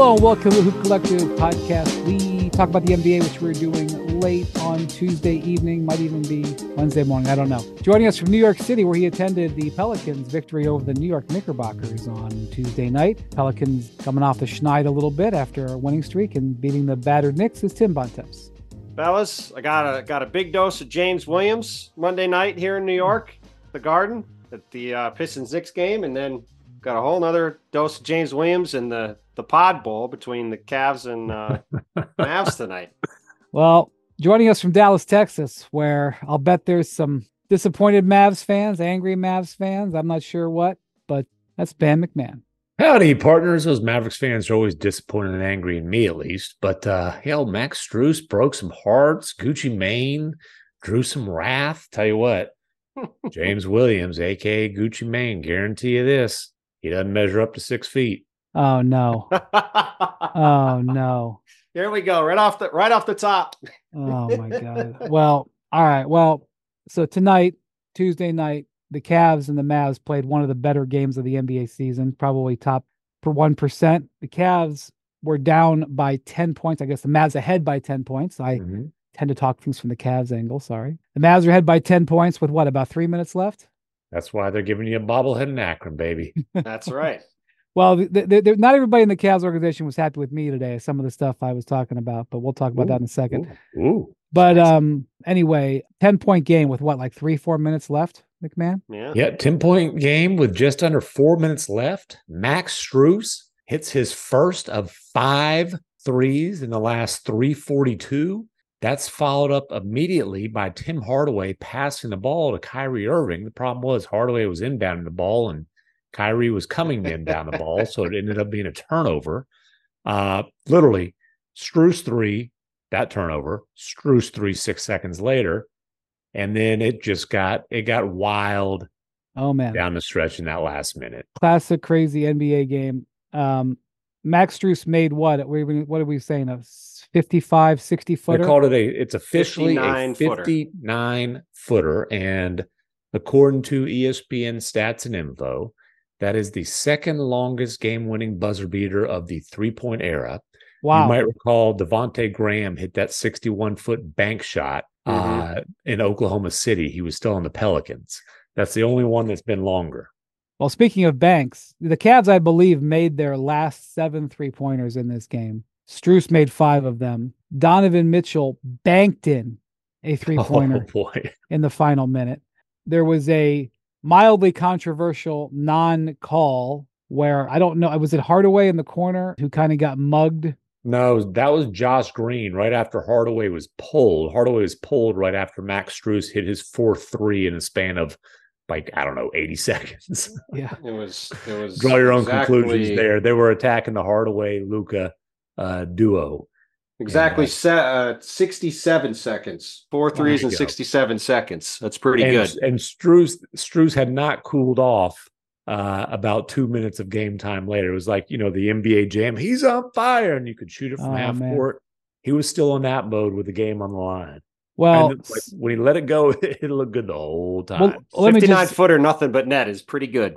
Hello and welcome to the Hoop Collective podcast. We talk about the NBA, which we're doing late on Tuesday evening, might even be Wednesday morning. I don't know. Joining us from New York City, where he attended the Pelicans' victory over the New York Knickerbockers on Tuesday night. Pelicans coming off the schneid a little bit after a winning streak and beating the battered Knicks is Tim Bontemps. Fellas, I got a got a big dose of James Williams Monday night here in New York, the Garden, at the uh, Pistons Knicks game, and then got a whole nother dose of James Williams in the the Pod Bowl between the Cavs and uh, Mavs tonight. Well, joining us from Dallas, Texas, where I'll bet there's some disappointed Mavs fans, angry Mavs fans. I'm not sure what, but that's Ben MacMahon. Howdy, partners. Those Mavericks fans are always disappointed and angry in me, at least. But uh, hell, Max Strus broke some hearts. Gucci Mane drew some wrath. Tell you what, James Williams, aka Gucci Mane, guarantee you this: he doesn't measure up to six feet. Oh no! oh no! Here we go, right off the right off the top. oh my god. Well, all right. Well, so tonight, Tuesday night, the Cavs and the Mavs played one of the better games of the NBA season, probably top for one percent. The Cavs were down by ten points. I guess the Mavs ahead by ten points. I mm-hmm. tend to talk things from the Cavs angle. Sorry, the Mavs are ahead by ten points with what about three minutes left. That's why they're giving you a bobblehead in Akron, baby. That's right. Well, the, the, the, not everybody in the Cavs organization was happy with me today. Some of the stuff I was talking about, but we'll talk about ooh, that in a second. Ooh, ooh. But um, anyway, ten point game with what, like three, four minutes left, MacMahon? Yeah, yeah, ten point game with just under four minutes left. Max Strus hits his first of five threes in the last three forty two. That's followed up immediately by Tim Hardaway passing the ball to Kyrie Irving. The problem was Hardaway was inbounding the ball and Kyrie was coming in down the ball, so it ended up being a turnover. Uh, literally, Strus three, that turnover, Strus three six seconds later, and then it just got it got wild. Oh man, down the stretch in that last minute. Classic crazy NBA game. Um, Max Strus made what? What are we saying? A 55, 60 footer? They called it a, it's officially a 59 footer. footer. And according to ESPN stats and info, that is the second longest game winning buzzer beater of the three point era. Wow. You might recall Devonte Graham hit that 61 foot bank shot mm-hmm. uh, in Oklahoma City. He was still on the Pelicans. That's the only one that's been longer. Well, speaking of banks, the Cavs, I believe, made their last seven three pointers in this game. Strus made five of them. Donovan Mitchell banked in a three pointer oh, in the final minute. There was a mildly controversial non call where I don't know, I was it Hardaway in the corner who kind of got mugged? No, that was Josh Green right after Hardaway was pulled. Hardaway was pulled right after Max Strus hit his 4 3 in a span of like, I don't know, 80 seconds. Yeah. It was, it was, draw your own exactly... conclusions there. They were attacking the Hardaway Luka uh, duo. Exactly, se- uh, 67 seconds. Four threes in 67 seconds. That's pretty and, good. And Strus Strus had not cooled off uh, about two minutes of game time later. It was like, you know, the NBA jam, he's on fire, and you could shoot it from oh, half man. court. He was still in that mode with the game on the line. Well, like, when he let it go, it looked good the whole time. Well, 59 just... footer, nothing but net is pretty good.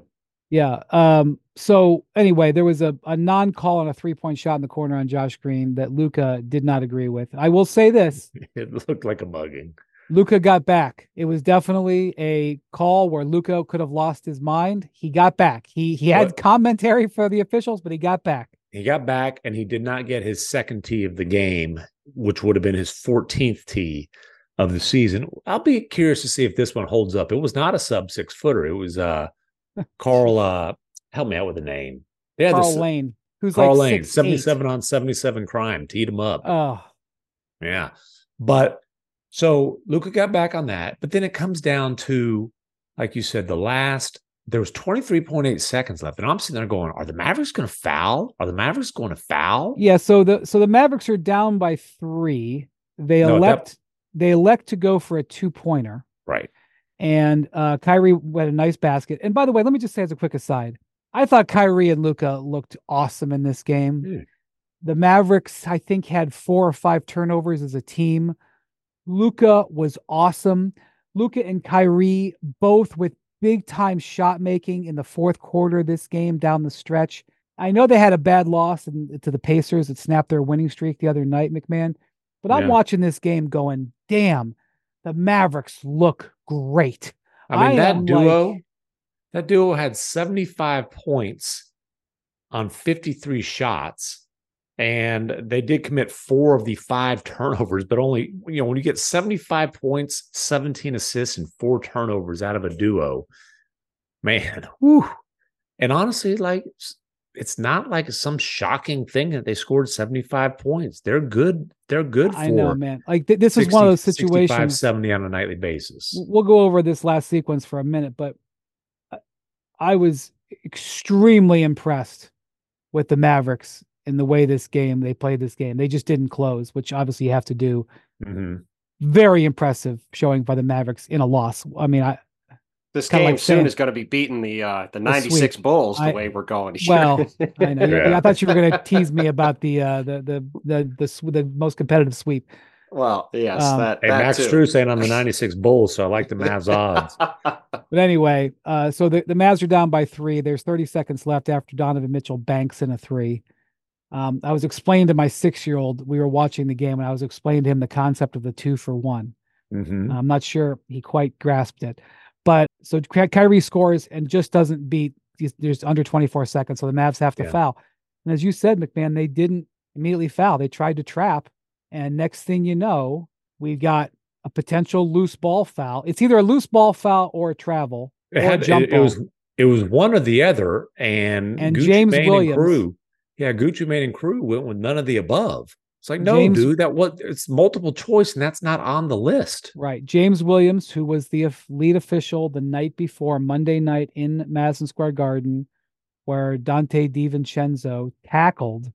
Yeah. Um, so anyway, there was a, a non-call on a three-point shot in the corner on Josh Green that Luka did not agree with. I will say this. it looked like a mugging. Luka got back. It was definitely a call where Luka could have lost his mind. He got back. He he had commentary for the officials, but he got back. He got back and he did not get his second tee of the game, which would have been his 14th tee of the season. I'll be curious to see if this one holds up. It was not a sub six footer. It was uh Karl, uh, help me out with the name. Yeah, Karl this, Lane, who's Karl like Lane, 77 on 77 crime, teed him up. Oh, yeah. But so Luka got back on that, but then it comes down to, like you said, the last there was 23.8 seconds left. And I'm sitting there going, are the Mavericks going to foul? Are the Mavericks going to foul? Yeah. So the so the Mavericks are down by three. They no, elect that... they elect to go for a two pointer. Right. And uh, Kyrie had a nice basket. And by the way, let me just say as a quick aside, I thought Kyrie and Luka looked awesome in this game. Mm. The Mavericks, I think, had four or five turnovers as a team. Luka was awesome. Luka and Kyrie both with big time shot making in the fourth quarter of this game down the stretch. I know they had a bad loss in, to the Pacers that snapped their winning streak the other night, MacMahon. But I'm watching this game going, damn, the Mavericks look great. I mean, I that duo, like- that duo had 75 points on 53 shots. And they did commit four of the five turnovers, but only, you know, when you get 75 points, 17 assists, and four turnovers out of a duo, man, whew. And honestly, like, it's not like some shocking thing that they scored 75 points. They're good. They're good for I know, man. Like th- this is one of those 60, 65, situations. 70 on a nightly basis. We'll go over this last sequence for a minute, but I- was extremely impressed with the Mavericks in the way this game they played this game. They just didn't close, which obviously you have to do. Mhm. Very impressive showing by the Mavericks in a loss. I mean, I This Kinda game like soon saying- is going to be beating the uh, the sweep. '96 Bulls the I- way we're going. well, I know. Yeah. I thought you were going to tease me about the uh, the the the the, sw- the most competitive sweep. well, yes, Um, that. Hey, that Max too. Strus ain't on the 96 Bulls, so I like the Mavs odds. But anyway, uh, so the, the Mavs are down by three. There's 30 seconds left after Donovan Mitchell banks in a three. Um, I was explaining to my six year old, we were watching the game, and I was explaining to him the concept of the two for one. Mhm. I'm not sure he quite grasped it. But so Ky- Kyrie scores and just doesn't beat, there's under 24 seconds. So the Mavs have to Yeah. foul. And as you said, MacMahon, they didn't immediately foul. They tried to trap. And next thing you know, we've got a potential loose ball foul. It's either a loose ball foul or a travel It, or a had, jump it, it was it was one or the other, and And Gucci James Mane Williams. and crew, yeah, Gucci Mane and crew went with none of the above. It's like no, James- dude, that what it's multiple choice, and that's not on the list. Right. James Williams, who was the lead official the night before Monday night in Madison Square Garden, where Donte DiVincenzo tackled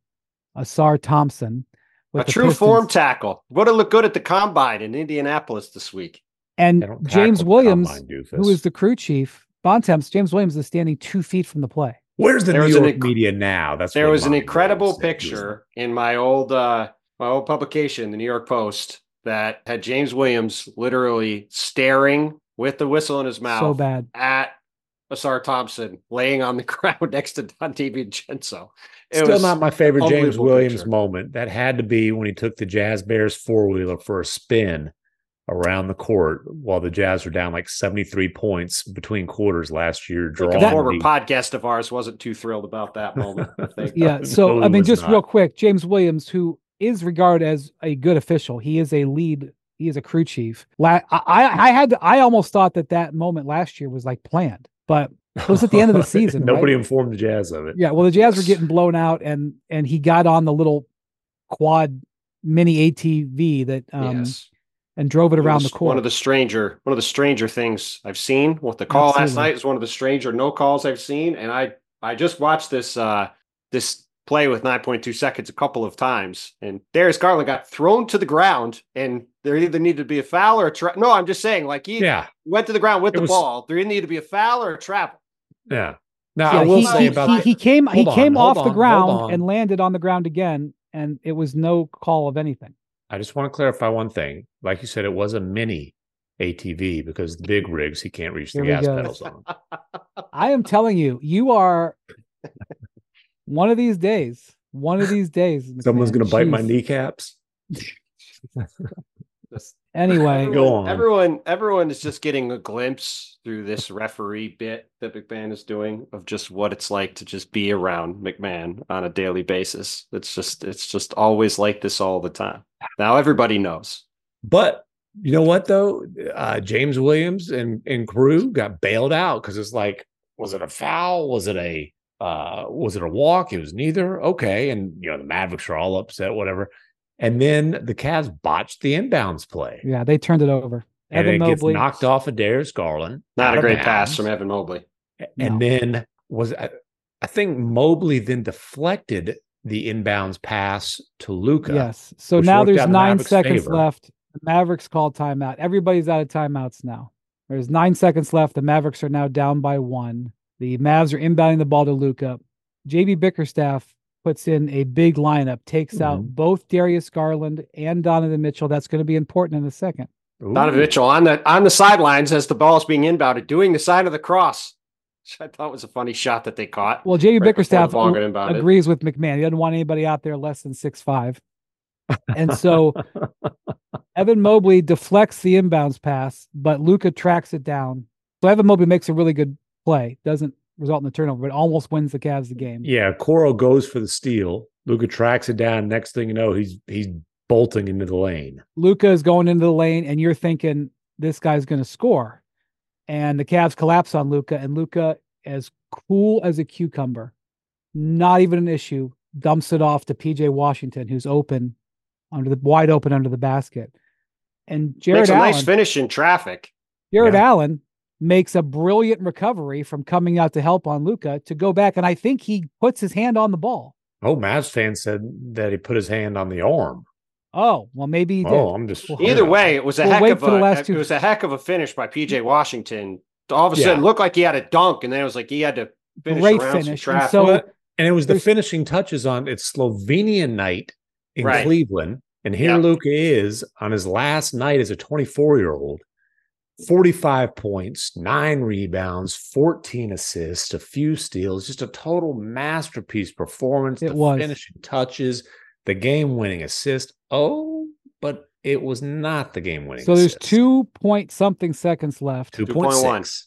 Ausar Thompson. A with the true form tackle. Would have looked good at the combine in Indianapolis this week. And James Williams, combine who is the crew chief, Bontemps, James Williams is standing two feet from the play. Where's the There New was York inc- media now? That's There was an incredible Williams said. He was picture in my old uh my old publication, the New York Post, that had James Williams literally staring with the whistle in his mouth So bad. at Ausar Thompson laying on the ground next to Donte Vincenzo. It Still was not my favorite James Williams picture. moment. That had to be when he took the Jazz Bears four wheeler for a spin around the court while the Jazz were down like 73 points between quarters last year. I think Drawing a former the- podcast of ours wasn't too thrilled about that moment. I think. Yeah. So, it I mean, just not. real quick, James Williams, who is regarded as a good official, he is a lead. He is a crew chief. La- I, I I had to, I almost thought that that moment last year was like planned, but it was at the end of the season. Nobody right? informed the Jazz of it. Yeah, well, the Jazz were getting blown out, and and he got on the little quad mini ATV that um yes. and drove it It around was the court. One of the stranger, one of the stranger things I've seen. What the call last night is one of the stranger no calls I've seen, and I I just watched this uh this play with 9.2 seconds a couple of times, and Darius Garland got thrown to the ground, and there either needed to be a foul or a tra- no. I'm just saying, like he Yeah. went to the ground with It the was- ball. There either need to be a foul or a travel. Yeah. Now Yeah, I will he, say he, about he, he came he on, came off on, the ground and landed on the ground again, and it was no call of anything. I just want to clarify one thing. Like you said, it was a mini ATV because the big rigs he can't reach the Here we gas go. pedals on. I am telling you, you are one of these days. One of these days, Someone's MacMahon. going to bite my kneecaps. Just- Anyway, Go everyone, on. everyone, everyone is just getting a glimpse through this referee bit that MacMahon is doing of just what it's like to just be around MacMahon on a daily basis. It's just, it's just always like this all the time. Now everybody knows. But you know what though? Uh, James Williams and and crew got bailed out because it's like, was it a foul? Was it a uh was it a walk? It was neither. Okay. And you know, the Mavericks are all upset, whatever. And then the Cavs botched the inbounds play. yeah, they turned it over. And Evan it gets Mobley, knocked off of Darius Garland. Not a great pass from Evan Mobley. And then was I, I think Mobley then deflected the inbounds pass to Luka. Yes. So now there's out in the nine seconds favor. left. The Mavericks called timeout. Everybody's out of timeouts now. There's nine seconds left. The Mavericks are now down by one. The Mavs are inbounding the ball to Luka. JB Bickerstaff puts in a big lineup, takes out Mhm. both Darius Garland and Donovan Mitchell. That's going to be important in a second. Donovan Mitchell on the on the sidelines as the ball is being inbounded, doing the sign of the cross. which I thought was a funny shot that they caught. Well, JB right Bickerstaff ball got inbounded. agrees with MacMahon. He doesn't want anybody out there less than six five. And so Evan Mobley deflects the inbounds pass, but Luka tracks it down. So Evan Mobley makes a really good play. Doesn't result in the turnover, but almost wins the Cavs the game. Yeah, Coro goes for the steal. Luka tracks it down. Next thing you know, he's he's bolting into the lane. Luka is going into the lane, and you're thinking this guy's going to score. And the Cavs collapse on Luka, and Luka, as cool as a cucumber, not even an issue, dumps it off to PJ Washington, who's open under the wide open under the basket. And Jarrett Makes a Allen, nice finish in traffic. Jarrett Yeah. Allen makes a brilliant recovery from coming out to help on Luka to go back, and I think he puts his hand on the ball. Oh, Mavs fan said that he put his hand on the arm. Oh, well, maybe he did. Oh, I'm just Well, Either way, it was a We'll heck of a last two- it was a heck of a finish by PJ Washington. All of a Yeah. sudden, looked like he had a dunk, and then it was like he had to finish Great around some finish. And so and it was the finishing touches on it's Slovenian night in Right. Cleveland. And here Yep. Luka is on his last night as a 24 year old, 45 points, nine rebounds, 14 assists, a few steals, just a total masterpiece performance. It the was. finishing touches, the game winning assist. Oh, but it was not the game winning so there's assist. two point something seconds left. 2.6.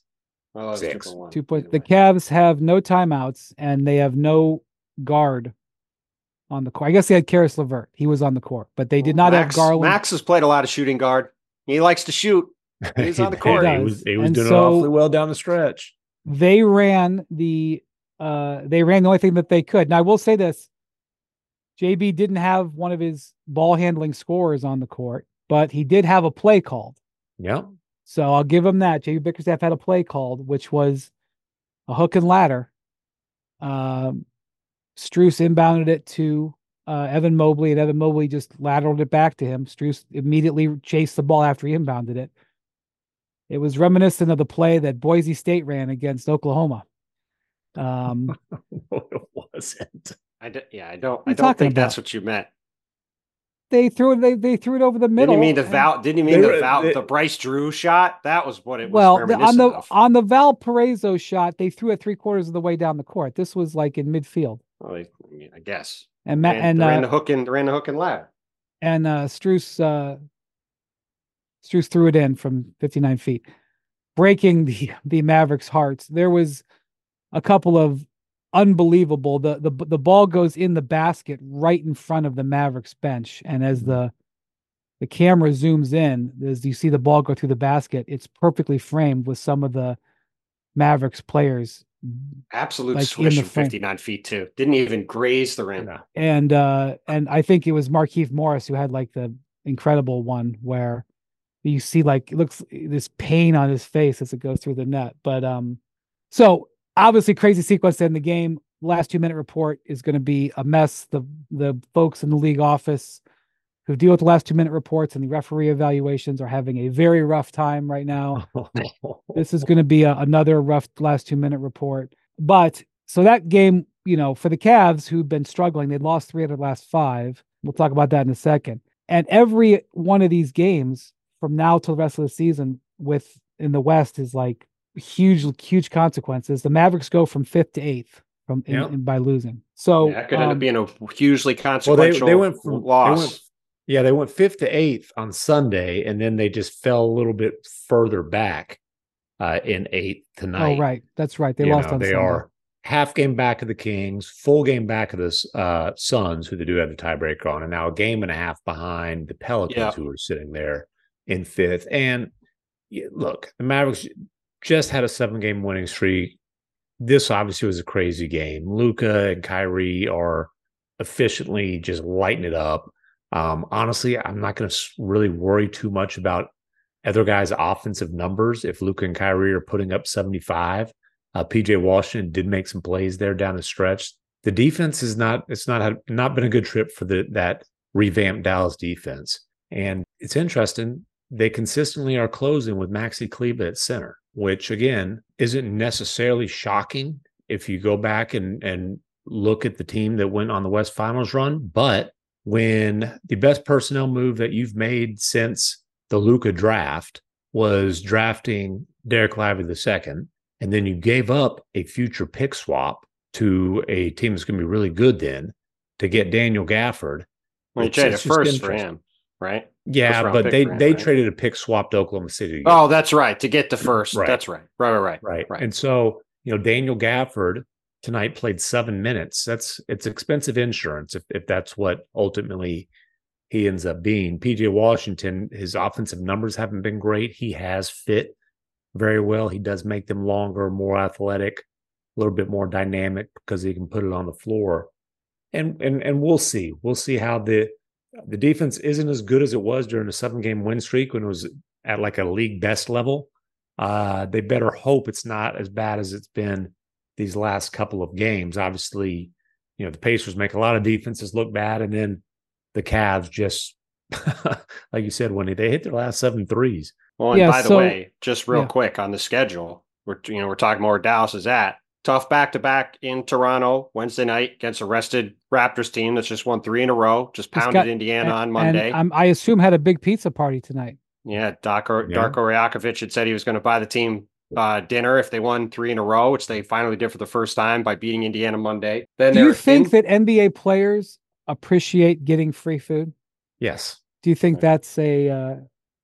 Oh, it was Six. 2.1. Two point. Either The. Cavs have no timeouts and they have no guard on the court. I guess they had Caris LeVert. He was on the court, but they did not Max, have Garland. Max has played a lot of shooting guard. He likes to shoot. He's on the court. did. He He was, he was And doing so- awfully well down the stretch. They ran the. Uh, they ran the only thing that they could. Now I will say this: JB didn't have one of his ball handling scorers on the court, but he did have a play called. Yeah. So I'll give him that. JB Bickerstaff had a play called, which was a hook and ladder. Um, Strus inbounded it to uh, Evan Mobley, and Evan Mobley just lateraled it back to him. Strus immediately chased the ball after he inbounded it. It was reminiscent of the play that Boise State ran against Oklahoma. Um, No, it wasn't. I d- yeah, I don't. I don't talking think that's what you meant. they threw it. They, they threw it over the middle. Didn't middle. you mean the and- Val? Didn't you mean the Val? they- the Bryce Drew shot? That was what it was. Well, the, on the of. on the Valparaiso shot, they threw it three quarters of the way down the court. This was like in midfield, Well, I mean, I guess. and Matt Ran, and they ran uh, the hook and ran the hook and ladder. and uh Strus uh Strus threw it in from 59 feet, breaking the the Mavericks' hearts. There was a couple of unbelievable. The the the ball goes in the basket right in front of the Mavericks bench, and as the the camera zooms in, as you see the ball go through the basket, it's perfectly framed with some of the Mavericks players Absolute like swish from 59 feet too. Didn't even graze the rim. And uh and I think it was Markieff Morris who had like the incredible one where you see like it looks this pain on his face as it goes through the net. But um so obviously crazy sequence to end the game. Last two minute report is going to be a mess. The the folks in the league office who deal with the last two minute reports and the referee evaluations are having a very rough time right now this is going to be a, another rough last two minute report. But so that game, you know, for the Cavs who've been struggling, they lost three of their last five. We'll talk about that in a second. And every one of these games from now till the rest of the season with in the West is like huge, huge consequences. The Mavericks go from fifth to eighth from in, Yeah. in- by losing. So Yeah, that could end um, up being a hugely Well, they, consequential they went from loss. They went, yeah, they went fifth to eighth on Sunday, and then they just fell a little bit further back uh, in eighth tonight. oh right, that's right. They You lost know, on they Sunday. are half game back of the Kings, full game back of the uh, Suns, who they do have the tiebreaker on, and now a game and a half behind the Pelicans, Yeah. who are sitting there in fifth. And look, the Mavericks just had a seven game winning streak. This obviously was a crazy game. Luka and Kyrie are efficiently just lighting it up. Um, honestly, I'm not going to really worry too much about other guys' offensive numbers if Luka and Kyrie are putting up 75. Uh, PJ Washington did make some plays there down the stretch. The defense is not it's not not been a good trip for the that revamped Dallas defense. And it's interesting, they consistently are closing with Maxi Kleber at center, which again isn't necessarily shocking if you go back and and look at the team that went on the West Finals run. But when the best personnel move that you've made since the Luka draft was drafting Dereck Lively II and then you gave up a future pick swap to a team that's going to be really good then to get Daniel Gafford. Well, you traded first for him, right? Yeah, but they him, they right? traded a pick swap to Oklahoma City. Oh, that's right. To get the first. Right. That's right. Right, right, right. right. right. And so, you know, Daniel Gafford tonight played seven minutes. That's it's expensive insurance if if that's what ultimately he ends up being. PJ Washington, his offensive numbers haven't been great. He has fit very well. He does make them longer, more athletic, a little bit more dynamic because he can put it on the floor. And and and we'll see. We'll see how the the defense isn't as good as it was during a seven game win streak when it was at like a league best level. Uh, they better hope it's not as bad as it's been these last couple of games. Obviously, you know, the Pacers make a lot of defenses look bad, and then the Cavs just, like you said, when they hit their last seven threes. Well, and Yeah, by the way, just real yeah. quick on the schedule, we're you know we're talking more Dallas is at. Tough back to back in Toronto Wednesday night against a rested Raptors team that's just won three in a row. Just Just pounded got- Indiana And- on Monday. I'm- I assume had a big pizza party tonight. yeah, Darko Yeah. Darko Rajakovic had said he was going to buy the team uh, dinner if they won three in a row, which they finally did for the first time by beating Indiana Monday. Then Do you think in- that NBA players appreciate getting free food? Yes. Do you think Right. that's a uh,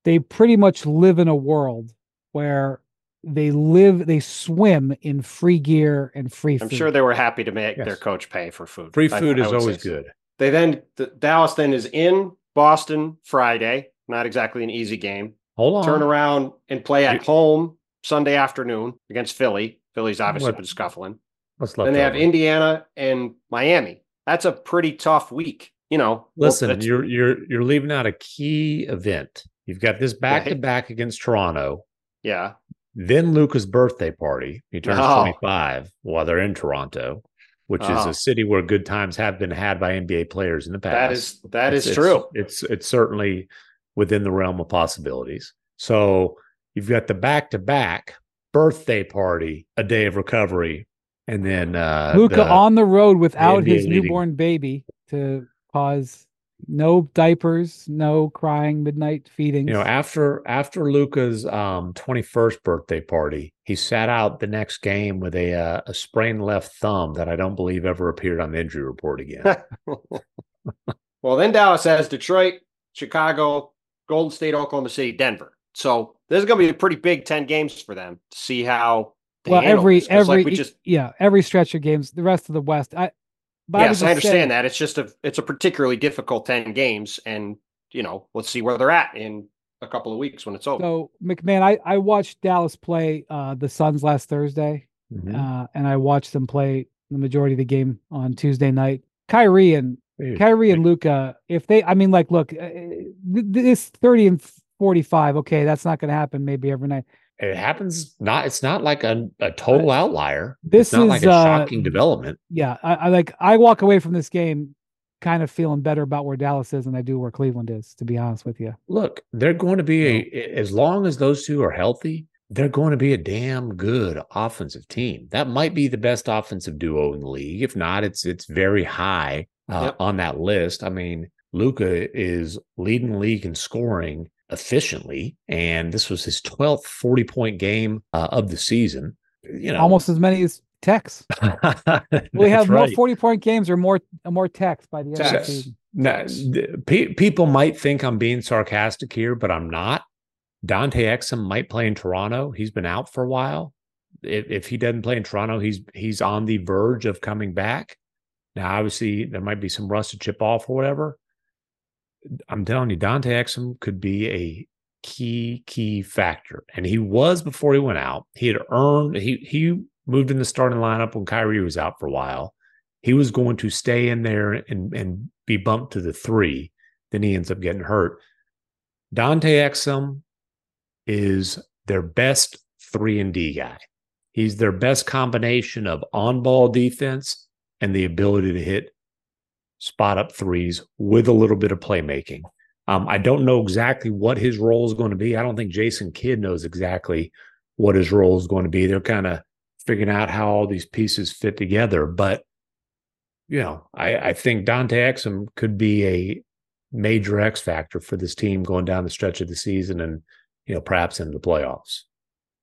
they pretty much live in a world where they live they swim in free gear and free food. I'm sure they were happy to make their coach pay for food. Free food I is would say always so. good. They then the, Dallas then is in Boston Friday. Not exactly an easy game. Hold on. Turn around and play at You- home Sunday afternoon against Philly. Philly's obviously What- been scuffling. What's left Then they have over? Indiana and Miami. That's a pretty tough week. You know, Listen, that's- you're you're you're leaving out a key event. You've got this back to back against Toronto, yeah, then Luka's birthday party. He turns Oh. 25 while they're in Toronto, which is Oh. a city where good times have been had by NBA players in the past. that is that It's- is it's- true. It's it's certainly within the realm of possibilities. So you've got the back to back birthday party, a day of recovery, and then uh Luka the- on the road without NBA his leading. newborn baby to cause no diapers, no crying midnight feedings. you know after after Luka's um 21st birthday party, he sat out the next game with a uh, a sprained left thumb that I don't believe ever appeared on the injury report again. well, then Dallas has Detroit, Chicago, Golden State, Oklahoma City, Denver. So this is going to be a pretty big ten games for them to see how. They well, every this, 'cause every like we just yeah, every stretch of games, the rest of the West. I but would yes, I understand say- that. It's just a it's a particularly difficult ten games, and you know, let's see where they're at in a couple of weeks when it's over. So MacMahon, I I watched Dallas play uh the Suns last Thursday, Mhm. uh, and I watched them play the majority of the game on Tuesday night. Kyrie and Dude, Kyrie and Luka, if they, I mean, like, look, uh, this thirty and forty-five, okay, that's not going to happen maybe every night. It happens not it's not like a, a total outlier. This is like a uh, shocking development. yeah. I, I like, I walk away from this game kind of feeling better about where Dallas is than I do where Cleveland is, to be honest with you. Look, they're going to be a as long as those two are healthy, they're going to be a damn good offensive team. That might be the best offensive duo in the league. If not, it's it's very high uh, Yep. on that list. I mean, Luka is leading league in scoring efficiently, and this was his 12th 40 point game uh, of the season. You know, Almost as many as techs. We have That's more right. forty-point games or more more techs by the end of the season. Now, th- pe- people might think I'm being sarcastic here, but I'm not. Dante Exum might play in Toronto. He's been out for a while. If, if he doesn't play in Toronto, he's he's on the verge of coming back. Now, obviously, there might be some rust to chip off or whatever. I'm telling you, Dante Exum could be a key key factor, and he was before he went out. He had earned he he moved in the starting lineup when Kyrie was out for a while. He was going to stay in there and and be bumped to the three. Then he ends up getting hurt. Dante Exum is their best three and D guy. He's their best combination of on ball defense and the ability to hit spot up threes with a little bit of playmaking. Um, I don't know exactly what his role is going to be. I don't think Jason Kidd knows exactly what his role is going to be. They're kind of figuring out how all these pieces fit together. But, you know, I, I think Dante Exum could be a major X factor for this team going down the stretch of the season and, you know, perhaps into the playoffs.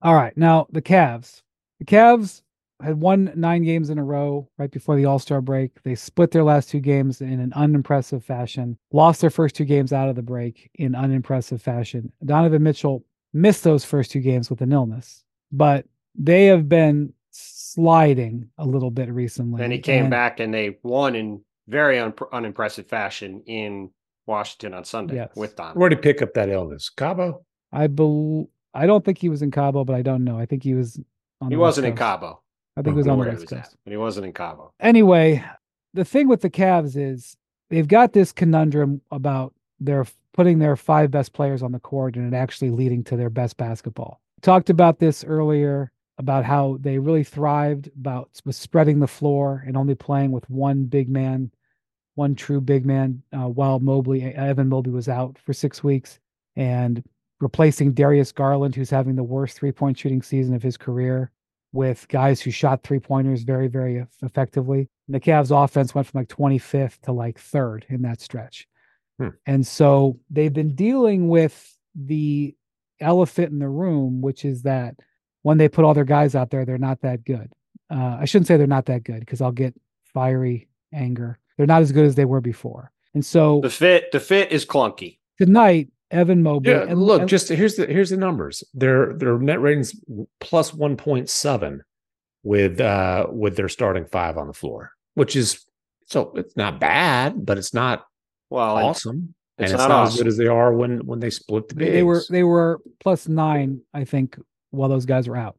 All right, now the Cavs. The Cavs had won nine games in a row right before the All Star break. They split their last two games in an unimpressive fashion, lost their first two games out of the break in unimpressive fashion. Donovan Mitchell missed those first two games with an illness, but they have been sliding a little bit recently. And he came and, back and they won in very un- unimpressive fashion in Washington on Sunday yes. with Donovan. Where did he pick up that illness? Cabo? I believe. I don't think he was in Cabo, but I don't know. I think he was. he wasn't in Cabo. I think it was on the West Coast. but he wasn't in Cabo. Anyway, the thing with the Cavs is they've got this conundrum about their putting their five best players on the court and it actually leading to their best basketball. Talked about this earlier about how they really thrived about with spreading the floor and only playing with one big man, one true big man, uh, while Mobley Evan Mobley was out for six weeks, and replacing Darius Garland, who's having the worst three point shooting season of his career, with guys who shot three pointers very, very effectively. And the Cavs offense went from like 25th to like third in that stretch. Hmm. And so they've been dealing with the elephant in the room, which is that when they put all their guys out there, they're not that good. Uh, I shouldn't say they're not that good because I'll get fiery anger. They're not as good as they were before. And so the fit, the fit is clunky. Tonight, Evan Mobley. Yeah, and look, and, just here's the here's the numbers. Their their net ratings plus one point seven with uh with their starting five on the floor, which is so it's not bad, but it's not well awesome. It's and it's not, not awesome. as good as they are when when they split the bigs. They were they were plus nine, I think, while those guys were out.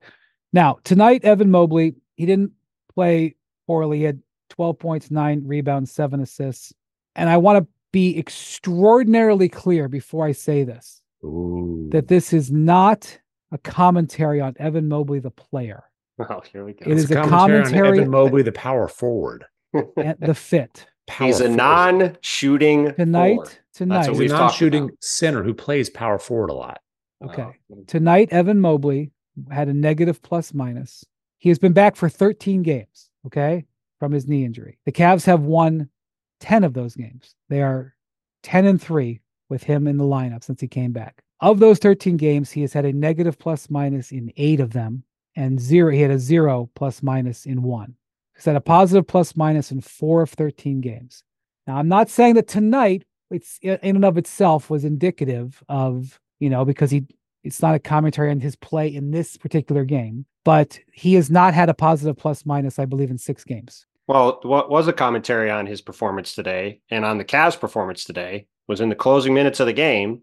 Now tonight, Evan Mobley he didn't play poorly. He had twelve points, nine rebounds, seven assists, and I want to be extraordinarily clear before I say this Ooh. that this is not a commentary on Evan Mobley, the player. Oh, here we go. It it's is a commentary, commentary on Evan Mobley, the power forward. the fit. Power He's a forward. non-shooting tonight. Forward. Tonight, He's a non-shooting center who plays power forward a lot. Okay. Oh. Tonight, Evan Mobley had a negative plus minus. He has been back for 13 games. Okay, from his knee injury. The Cavs have won 10 of those games. They are 10 and 3 with him in the lineup since he came back. Of those 13 games, he has had a negative plus minus in eight of them, and zero. He had a zero plus minus in one. He's had a positive plus minus in four of 13 games. Now, I'm not saying that tonight, it's in and of itself was indicative of, you know, because he, it's not a commentary on his play in this particular game, but he has not had a positive plus minus, I believe, in six games. Well, what was a commentary on his performance today and on the Cavs' performance today was in the closing minutes of the game.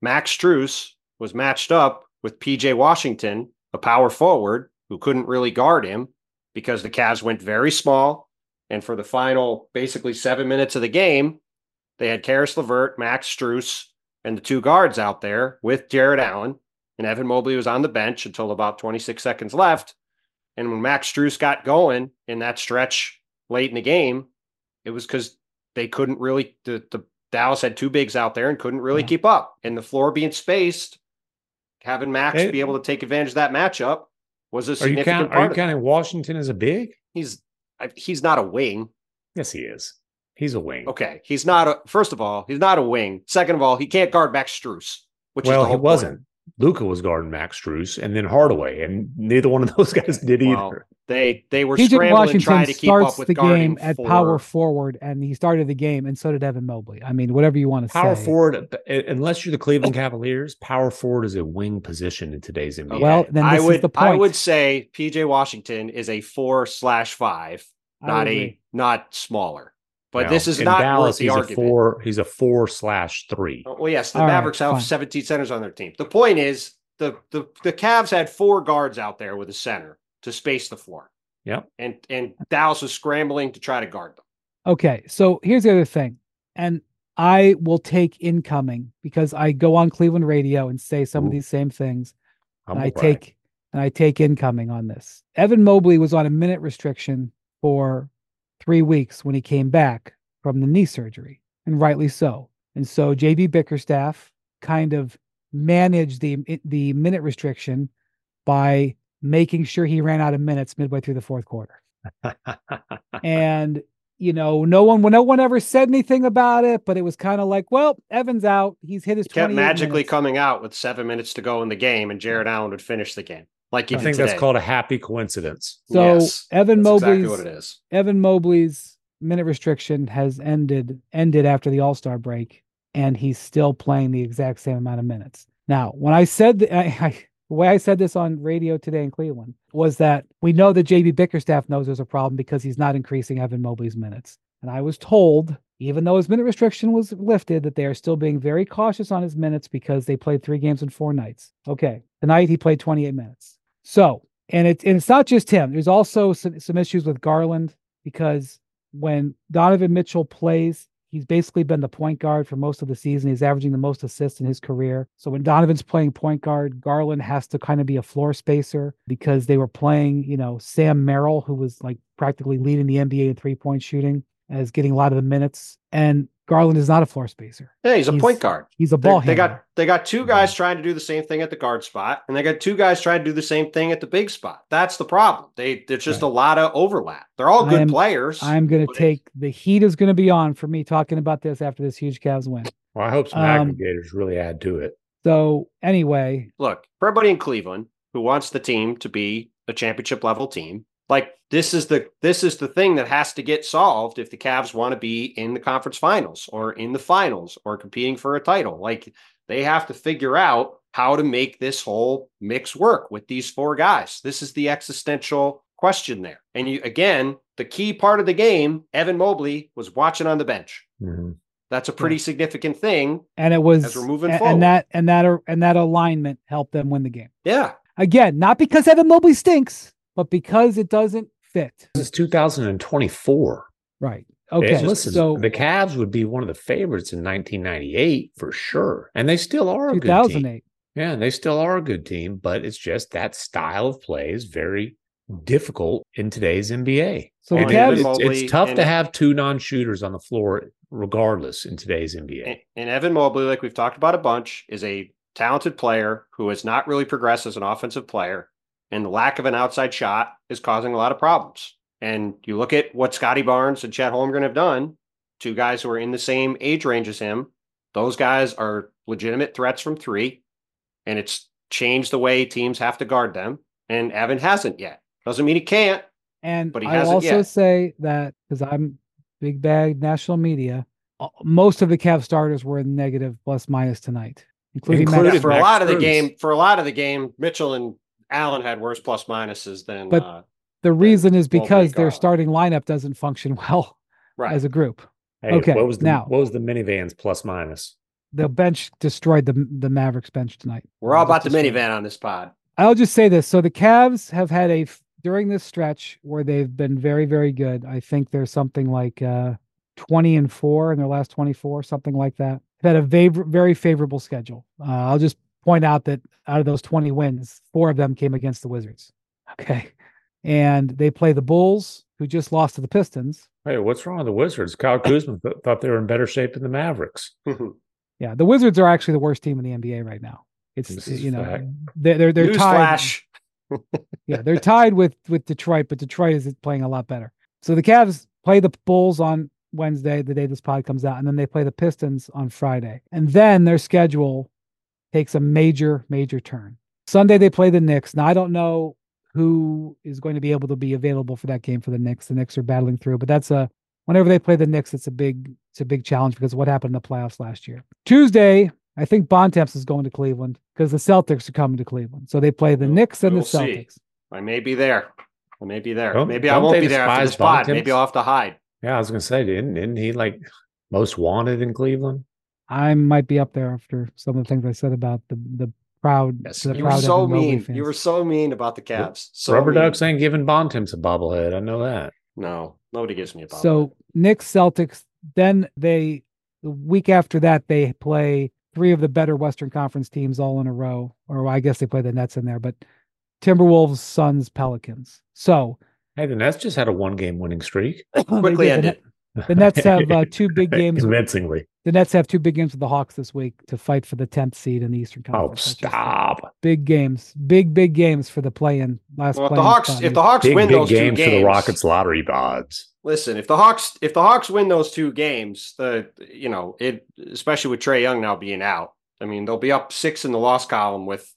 Max Strus was matched up with PJ Washington, a power forward who couldn't really guard him because the Cavs went very small. And for the final basically seven minutes of the game, they had Caris LeVert, Max Strus, and the two guards out there with Jarrett Allen. And Evan Mobley was on the bench until about 26 seconds left. And when Max Strus got going in that stretch late in the game, it was because they couldn't really the, the Dallas had two bigs out there and couldn't really yeah. keep up. And the floor being spaced, having Max be able to take advantage of that matchup was a significant are you, count, part. Are you counting Washington as a big? He's he's not a wing. Yes, he is. He's a wing. Okay, he's not a. First of all, he's not a wing. Second of all, he can't guard Max Strus. Which well, he wasn't. Luka was guarding Max Strus and then Hardaway, and neither one of those guys did well, either. They they were PJ scrambling Washington trying to keep up with the game at four. power forward, and he started the game, and so did Evan Mobley. I mean, whatever you want to power say. Power forward, uh, uh, unless you're the Cleveland Cavaliers, power forward is a wing position in today's NBA. Well, then I would I would say PJ Washington is a four slash five, not a not smaller. But this is not Dallas, he's argument. A four, he's a four slash three. Oh, well, yes, the All Mavericks right, have 17 centers on their team. The point is the the the Cavs had four guards out there with a center to space the floor. Yep. And and Dallas was scrambling to try to guard them. Okay. So here's the other thing. And I will take incoming because I go on Cleveland radio and say some Ooh. of these same things. and I take and I take incoming on this. Evan Mobley was on a minute restriction for three weeks when he came back from the knee surgery, and rightly so. And so JB Bickerstaff kind of managed the the minute restriction by making sure he ran out of minutes midway through the fourth quarter. and you know, no one no one ever said anything about it, but it was kind of like, well, Evans out. He's hit his. He kept magically minutes. coming out with seven minutes to go in the game, and Jarrett Allen would finish the game. Like you I think today. that's called a happy coincidence. So Yes, Evan Mobley's exactly what it is. Evan Mobley's minute restriction has ended ended after the All Star break, and he's still playing the exact same amount of minutes. Now, when I said that, I, I, the way I said this on radio today in Cleveland was that we know that JB Bickerstaff knows there's a problem because he's not increasing Evan Mobley's minutes, and I was told. Even though his minute restriction was lifted, that they are still being very cautious on his minutes because they played three games in four nights. Okay. Tonight he played 28 minutes. So, and it's and it's not just him. There's also some, some issues with Garland because when Donovan Mitchell plays, he's basically been the point guard for most of the season. He's averaging the most assists in his career. So when Donovan's playing point guard, Garland has to kind of be a floor spacer because they were playing, you know, Sam Merrill, who was like practically leading the NBA in three point shooting, as getting a lot of the minutes. And Garland is not a floor spacer. Yeah, he's a He's- point guard. He's a ball they handler. got they got two guys trying to do the same thing at the guard spot, and they got two guys trying to do the same thing at the big spot. That's the problem. They there's just Right. a lot of overlap. They're all I good am- players. I'm going to take the heat is going to be on for me talking about this after this huge Cavs win. Well, I hope some Um, aggregators really add to it. So anyway, look for everybody in Cleveland who wants the team to be a championship level team. Like this is the this is the thing that has to get solved if the Cavs want to be in the conference finals or in the finals or competing for a title. Like they have to figure out how to make this whole mix work with these four guys. This is the existential question there. And you again, the key part of the game, Evan Mobley was watching on the bench. Mhm. That's a pretty significant thing. and it was As we're moving a- forward. and that and that and that alignment helped them win the game. Yeah. Again, not because Evan Mobley stinks, but because it doesn't fit. This is 2024. Right. Okay, Okay. listen, so the Cavs would be one of the favorites in 1998 for sure, and they still are a good team. 2008. Yeah, they still are a good team, but it's just that style of play is very difficult in today's NBA. So And Cavs- it's, it's tough and- to have two non-shooters on the floor, regardless, in today's NBA. And, and Evan Mobley, like we've talked about a bunch, is a talented player who has not really progressed as an offensive player. And the lack of an outside shot is causing a lot of problems. And you look at what Scottie Barnes and Chet Holmgren have done, two guys who are in the same age range as him. Those guys are legitimate threats from three. And it's changed the way teams have to guard them. And Evan hasn't yet. Doesn't mean he can't. And But he I hasn't also yet. say that because I'm big bag national media, uh, most of the Cavs starters were in negative plus minus tonight, including Max Included Yeah, for a Max lot of the game, for a lot of the game, Mitchell and Allen had worse plus minuses than But- uh, The reason is because their Garland. starting lineup doesn't function well right. as a group. Hey, Okay, what was the now- what was the minivans plus minus? The bench destroyed the the Mavericks bench tonight. We're all about the destroyed. minivan on this pod. I'll just say this. So the Cavs have had a during this stretch where they've been very, very good. I think there's something like uh 20 and 4 in their last 24, something like that. They've had a very, very favorable schedule. Uh, I'll just point out that out of those 20 wins, four of them came against the Wizards. Okay. And they play the Bulls, who just lost to the Pistons. Hey, what's wrong with the Wizards? Kyle Kuzma th- thought they were in better shape than the Mavericks. Mm-hmm. Yeah, the Wizards are actually the worst team in the NBA right now. It's This you know fact. they're they're, they're tied. Newsflash. yeah, they're tied with with Detroit, but Detroit is playing a lot better. So the Cavs play the Bulls on Wednesday, the day this pod comes out, and then they play the Pistons on Friday. And then their schedule takes a major, major turn. Sunday they play the Knicks. Now I don't know who is going to be able to be available for that game for the Knicks. The Knicks are battling through, but that's a whenever they play the Knicks, it's a big it's a big challenge because of what happened in the playoffs last year. Tuesday, I think Bontemps is going to Cleveland because the Celtics are coming to Cleveland. So they play the We'll- Knicks and we'll the see. Celtics. I may be there. I may be there. Don't- Maybe I don't won't be there after despise this pod. Bontemps? Maybe I'll have to hide. Yeah, I was gonna say, didn't didn't he like most wanted in Cleveland? I might be up there after some of the things I said about the the proud. Yes, the you were so Evan mean. You were so mean about the Cavs. So Rubber mean. Ducks ain't giving Bontemps a bobblehead. I know that. No, nobody gives me a ball. so Knicks Celtics. Then they the week after that they play three of the better Western Conference teams all in a row. Or I guess they play the Nets in there, but Timberwolves, Suns, Pelicans. So Hey, the Nets just had a one game winning streak. they quickly. The ended. The Nets have uh, two big games. Convincingly. The Nets have two big games with the Hawks this week to fight for the tenth seed in the Eastern Oh, Conference. That's just- stop. Big games, big big games for the play-in last. Well, if the play-in Hawks, spot. if the Hawks Big, win big those two games games, for the Rockets lottery odds. Listen, if the Hawks if the Hawks win those two games, the you know it especially with Trae Young now being out, I mean they'll be up six in the loss column with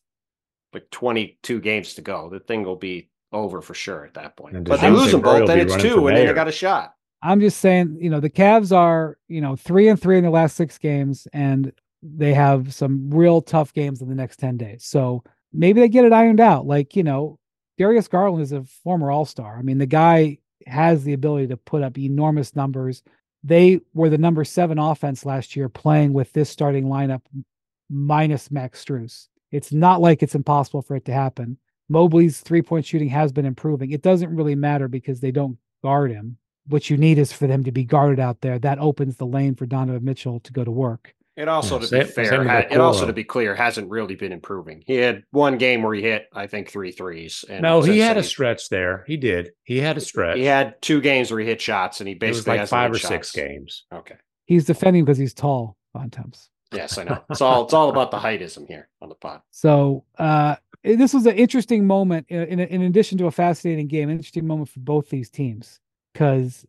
like 22 games to go. The thing will be over for sure at that point. And But they lose them both, then it's two, for and then they mayor. got a shot. I'm just saying, you know, the Cavs are, you know, three and three in the last six games, and they have some real tough games in the next 10 days. So maybe they get it ironed out. Like, you know, Darius Garland is a former All Star. I mean, the guy has the ability to put up enormous numbers. They were the number seven offense last year playing with this starting lineup minus Max Strus. It's not like it's impossible for it to happen. Mobley's three point shooting has been improving. It doesn't really matter because they don't guard him. What you need is for them to be guarded out there. That opens the lane for Donovan Mitchell to go to work. It also, Yeah, to same- be fair, same with it also to be clear, hasn't really been improving. He had one game where he hit, I think, three threes. And No, he had then a stretch there. He did. He had a stretch. He had two games where he hit shots, and he it was basically like hasn't five or hit six games. Okay. He's defending because he's tall, Bontemps. Yes, I know. It's all it's all about the heightism here on the pod. So uh, this was an interesting moment in, in, in addition to a fascinating game, interesting moment for both these teams because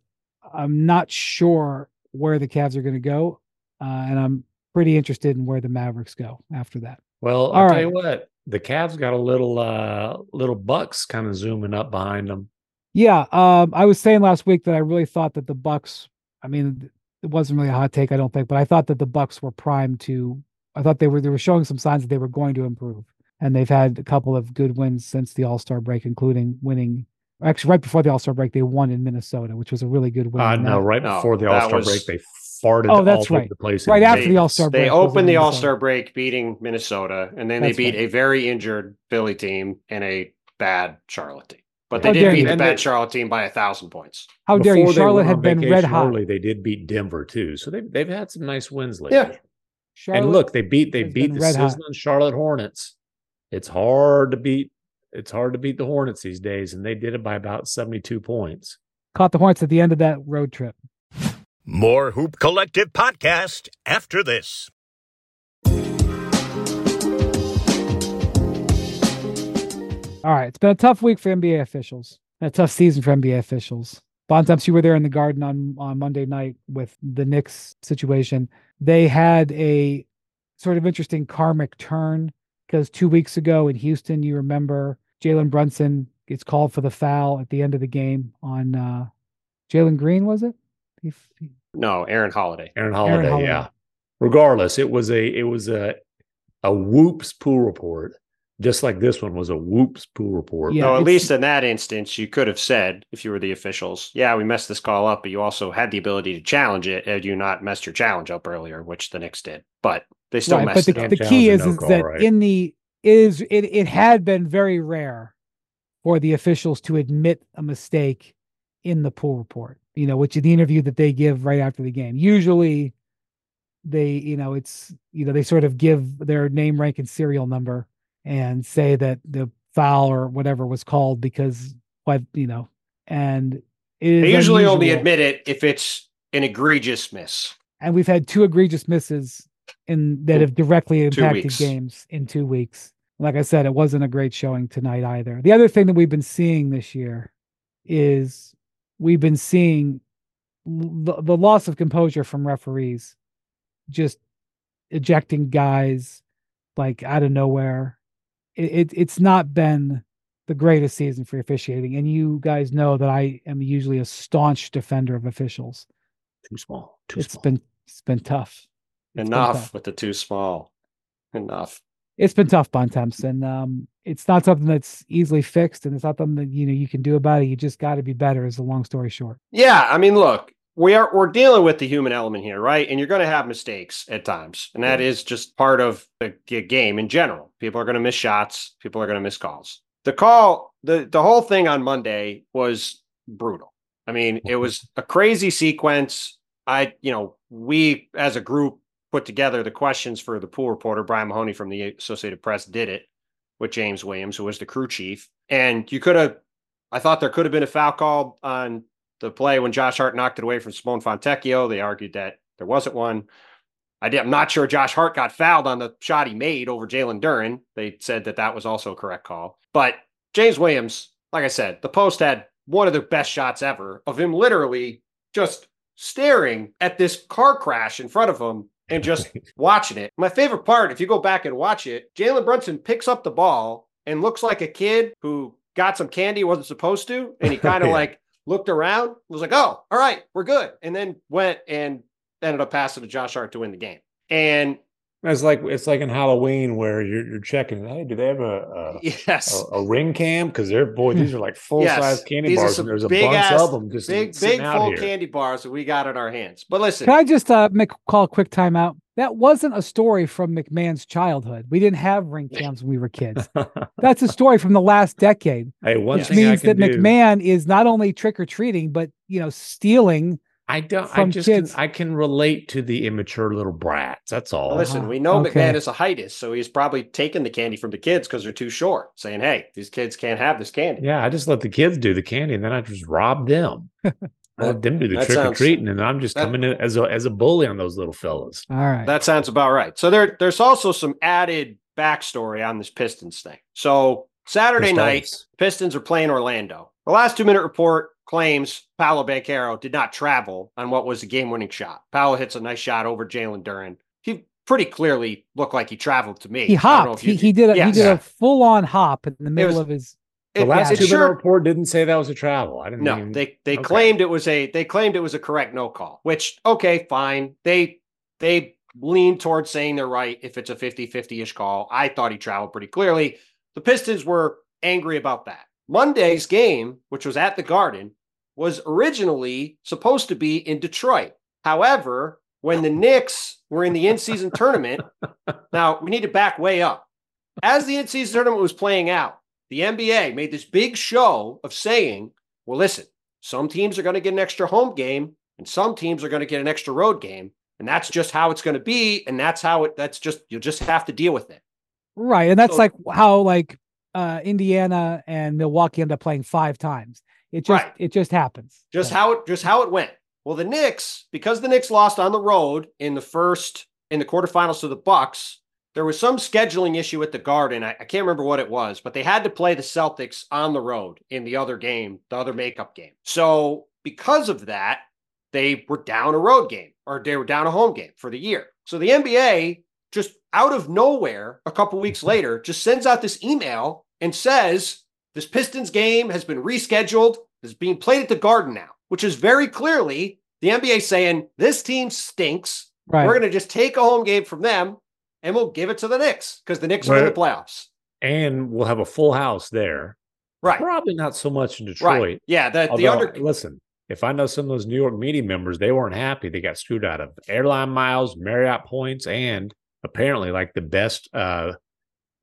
I'm not sure where the Cavs are going to go, uh, and I'm pretty interested in where the Mavericks go after that. Well, All I'll tell you what, the Cavs got a little uh little bucks kind of zooming up behind them. Yeah, um, I was saying last week that I really thought that the Bucks. I mean, it wasn't really a hot take, I don't think, but I thought that the Bucks were primed to. I thought they were they were showing some signs that they were going to improve, and they've had a couple of good wins since the All Star break, including winning. Actually, right before the All Star break, they won in Minnesota, which was a really good win. Uh, no, right No, before the All Star was- break, they farted Oh, that's all over right. the place. Right in after the All-Star break they opened the All Star break beating Minnesota, and then That's they beat right. a very injured Philly team and a bad Charlotte team. But they dare did beat you. the And bad they- Charlotte team by a thousand points. How dare you? Before they Charlotte had been red hot. Early, they did beat Denver too, so they've they've had some nice wins lately. Yeah. Charlotte, and look, they beat they beat the red hot. sizzling Charlotte Hornets. It's hard to beat. It's hard to beat the Hornets these days, and they did it by about seventy-two points. caught the Hornets at the end of that road trip. More Hoop Collective podcast after this. All right, it's been a tough week for NBA officials. A tough season for NBA officials. Bontemps, you were there in the Garden on on Monday night with the Knicks situation. They had a sort of interesting karmic turn because two weeks ago in Houston, you remember Jalen Brunson gets called for the foul at the end of the game on uh, Jalen Green, was it? He f- No, Aaron Holiday. Aaron Holiday, Holiday. yeah. Regardless, it was a it was a a whoops pool report, just like this one was a whoops pool report. Yeah, no, at least in that instance, you could have said, if you were the officials, yeah, we messed this call up, but you also had the ability to challenge it had you not messed your challenge up earlier, which the Knicks did. But they still right, but the, it up. the key is, no is call, that right? in the is it it had been very rare for the officials to admit a mistake in the pool report you know which is the interview that they give right after the game usually they you know it's you know they sort of give their name rank and serial number and say that the foul or whatever was called because what you know and They usually only admit it if it's an egregious miss. and we've had two egregious misses in that have directly impacted games in two weeks. Like I said, it wasn't a great showing tonight either. The other thing that we've been seeing this year is we've been seeing the, the loss of composure from referees, just ejecting guys like out of nowhere. It, it it's not been the greatest season for officiating, and you guys know that I am usually a staunch defender of officials. Too small. Too It's small. been it's been tough. It's been Enough tough. with the too small. Enough. It's been tough, Bontemps, and um, it's not something that's easily fixed, and it's not something that you know you can do about it. You just got to be better. Is the long story short. Yeah, I mean, look, we are we're dealing with the human element here, right? And you're going to have mistakes at times, and that is just part of the g- game in general. People are going to miss shots. People are going to miss calls. The call, the the whole thing on Monday was brutal. I mean, it was a crazy sequence. I, you know, we as a group put together the questions for the pool reporter Brian Mahoney from the Associated Press did it with James Williams, who was the crew chief, and you could have. I thought there could have been a foul call on the play when Josh Hart knocked it away from Simone Fontecchio. They argued that there wasn't one. I did, I'm not sure Josh Hart got fouled on the shot he made over Jalen Duren. They said that that was also a correct call. But James Williams, like I said, the post had one of the best shots ever of him literally just staring at this car crash in front of him and just watching it. My favorite part, if you go back and watch it, Jalen Brunson picks up the ball and looks like a kid who got some candy he wasn't supposed to, and he kind of Yeah. like looked around, was like, "Oh, all right, we're good," and then went and ended up passing to Josh Hart to win the game. And It's like it's like in Halloween where you're you're checking. Hey, do they have a a, yes, a, a ring cam? Because they're boy, these are like full Yes, size candy these bars, and there's a bunch ass- of them just big big full here. candy bars that we got in our hands. But listen, Can I just uh, make call a quick timeout? That wasn't a story from MacMahon's childhood. We didn't have ring cams when we were kids. That's a story from the last decade, hey, one which thing I means can that do- MacMahon is not only trick or treating, but you know, stealing. I don't. I just kids. Can, I can relate to the immature little brats. That's all. listen, we know Okay. MacMahon is a heightist, so he's probably taking the candy from the kids because they're too short, saying, "Hey, these kids can't have this candy." Yeah, I just let the kids do the candy, and then I just rob them. I let them do the that trick or treating, and I'm just that- coming in as a as a bully on those little fellas. All right. That sounds about right. So there, there's also some added backstory on this Pistons thing. So Saturday night, Pistons. Pistons are playing Orlando. The last two minute report claims Paolo Banchero did not travel on what was a game winning shot. Paolo hits a nice shot over Jalen Duren. He pretty clearly looked like he traveled to me. he I don't know hopped. if you He, he did a he Yes. did a full on hop in the middle was- of his. The It- last two sure- report didn't say that was a travel. I didn't. No, even, they they okay. claimed it was a they claimed it was a correct no call, which okay, fine. They they lean towards saying they're right if it's a 50-50-ish call. I thought he traveled pretty clearly. The Pistons were angry about that. Monday's game, which was at the Garden, was originally supposed to be in Detroit. However, when the Knicks were in the in-season tournament, now we need to back way up. As the in-season tournament was playing out, the NBA made this big show of saying, well, listen, some teams are going to get an extra home game and some teams are going to get an extra road game. And that's just how it's going to be. And that's how it, that's just, you'll just have to deal with it. Right, and that's So- like how like uh Indiana and Milwaukee end up playing five times. It just Right. it just happens. Just So- how it, just how it went. Well, the Knicks, because the Knicks lost on the road in the first, in the quarterfinals to the Bucks, there was some scheduling issue at the Garden. I, I can't remember what it was, but they had to play the Celtics on the road in the other game, the other makeup game. So because of that, they were down a road game or they were down a home game for the year. So the NBA just out of nowhere, a couple weeks later, just sends out this email and says this Pistons game has been rescheduled, is being played at the Garden now, which is very clearly the NBA saying this team stinks. right. We're going to just take a home game from them and we'll give it to the Knicks because the Knicks are in the Right. playoffs. and we'll have a full house there. Right. Probably not so much in Detroit. Right. Yeah. The, the under listen, if I know some of those New York media members, they weren't happy. They got screwed out of airline miles, Marriott points, and apparently like the best uh,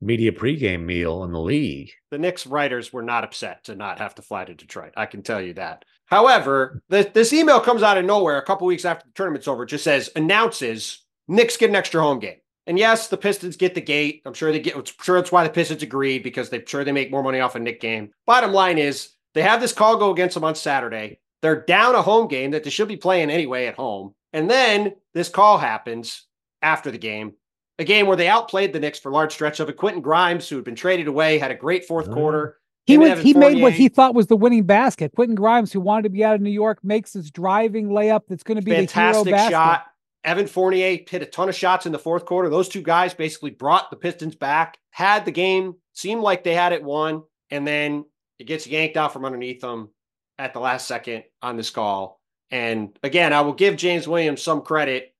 media pregame meal in the league. the Knicks writers were not upset to not have to fly to Detroit. I can tell you that. However, th- this email comes out of nowhere a couple weeks after the tournament's over. It just says announces Knicks get an extra home game. And yes, the Pistons get the gate. I'm sure they get. I'm sure that's why the Pistons agreed because they're sure they make more money off a Nick game. Bottom line is they have this call go against them on Saturday. They're down a home game that they should be playing anyway at home. And then this call happens after the game, a game where they outplayed the Knicks for large stretch of it. Quentin Grimes, who had been traded away, had a great fourth Oh. quarter. he was he made what he thought was the winning basket. Quentin Grimes, who wanted to be out of New York, makes this driving layup that's going to be the fantastic hero basket. shot. Evan Fournier hit a ton of shots in the fourth quarter. Those two guys basically brought the Pistons back, had the game, seemed like they had it won, and then it gets yanked out from underneath them at the last second on this call. And again, I will give James Williams some credit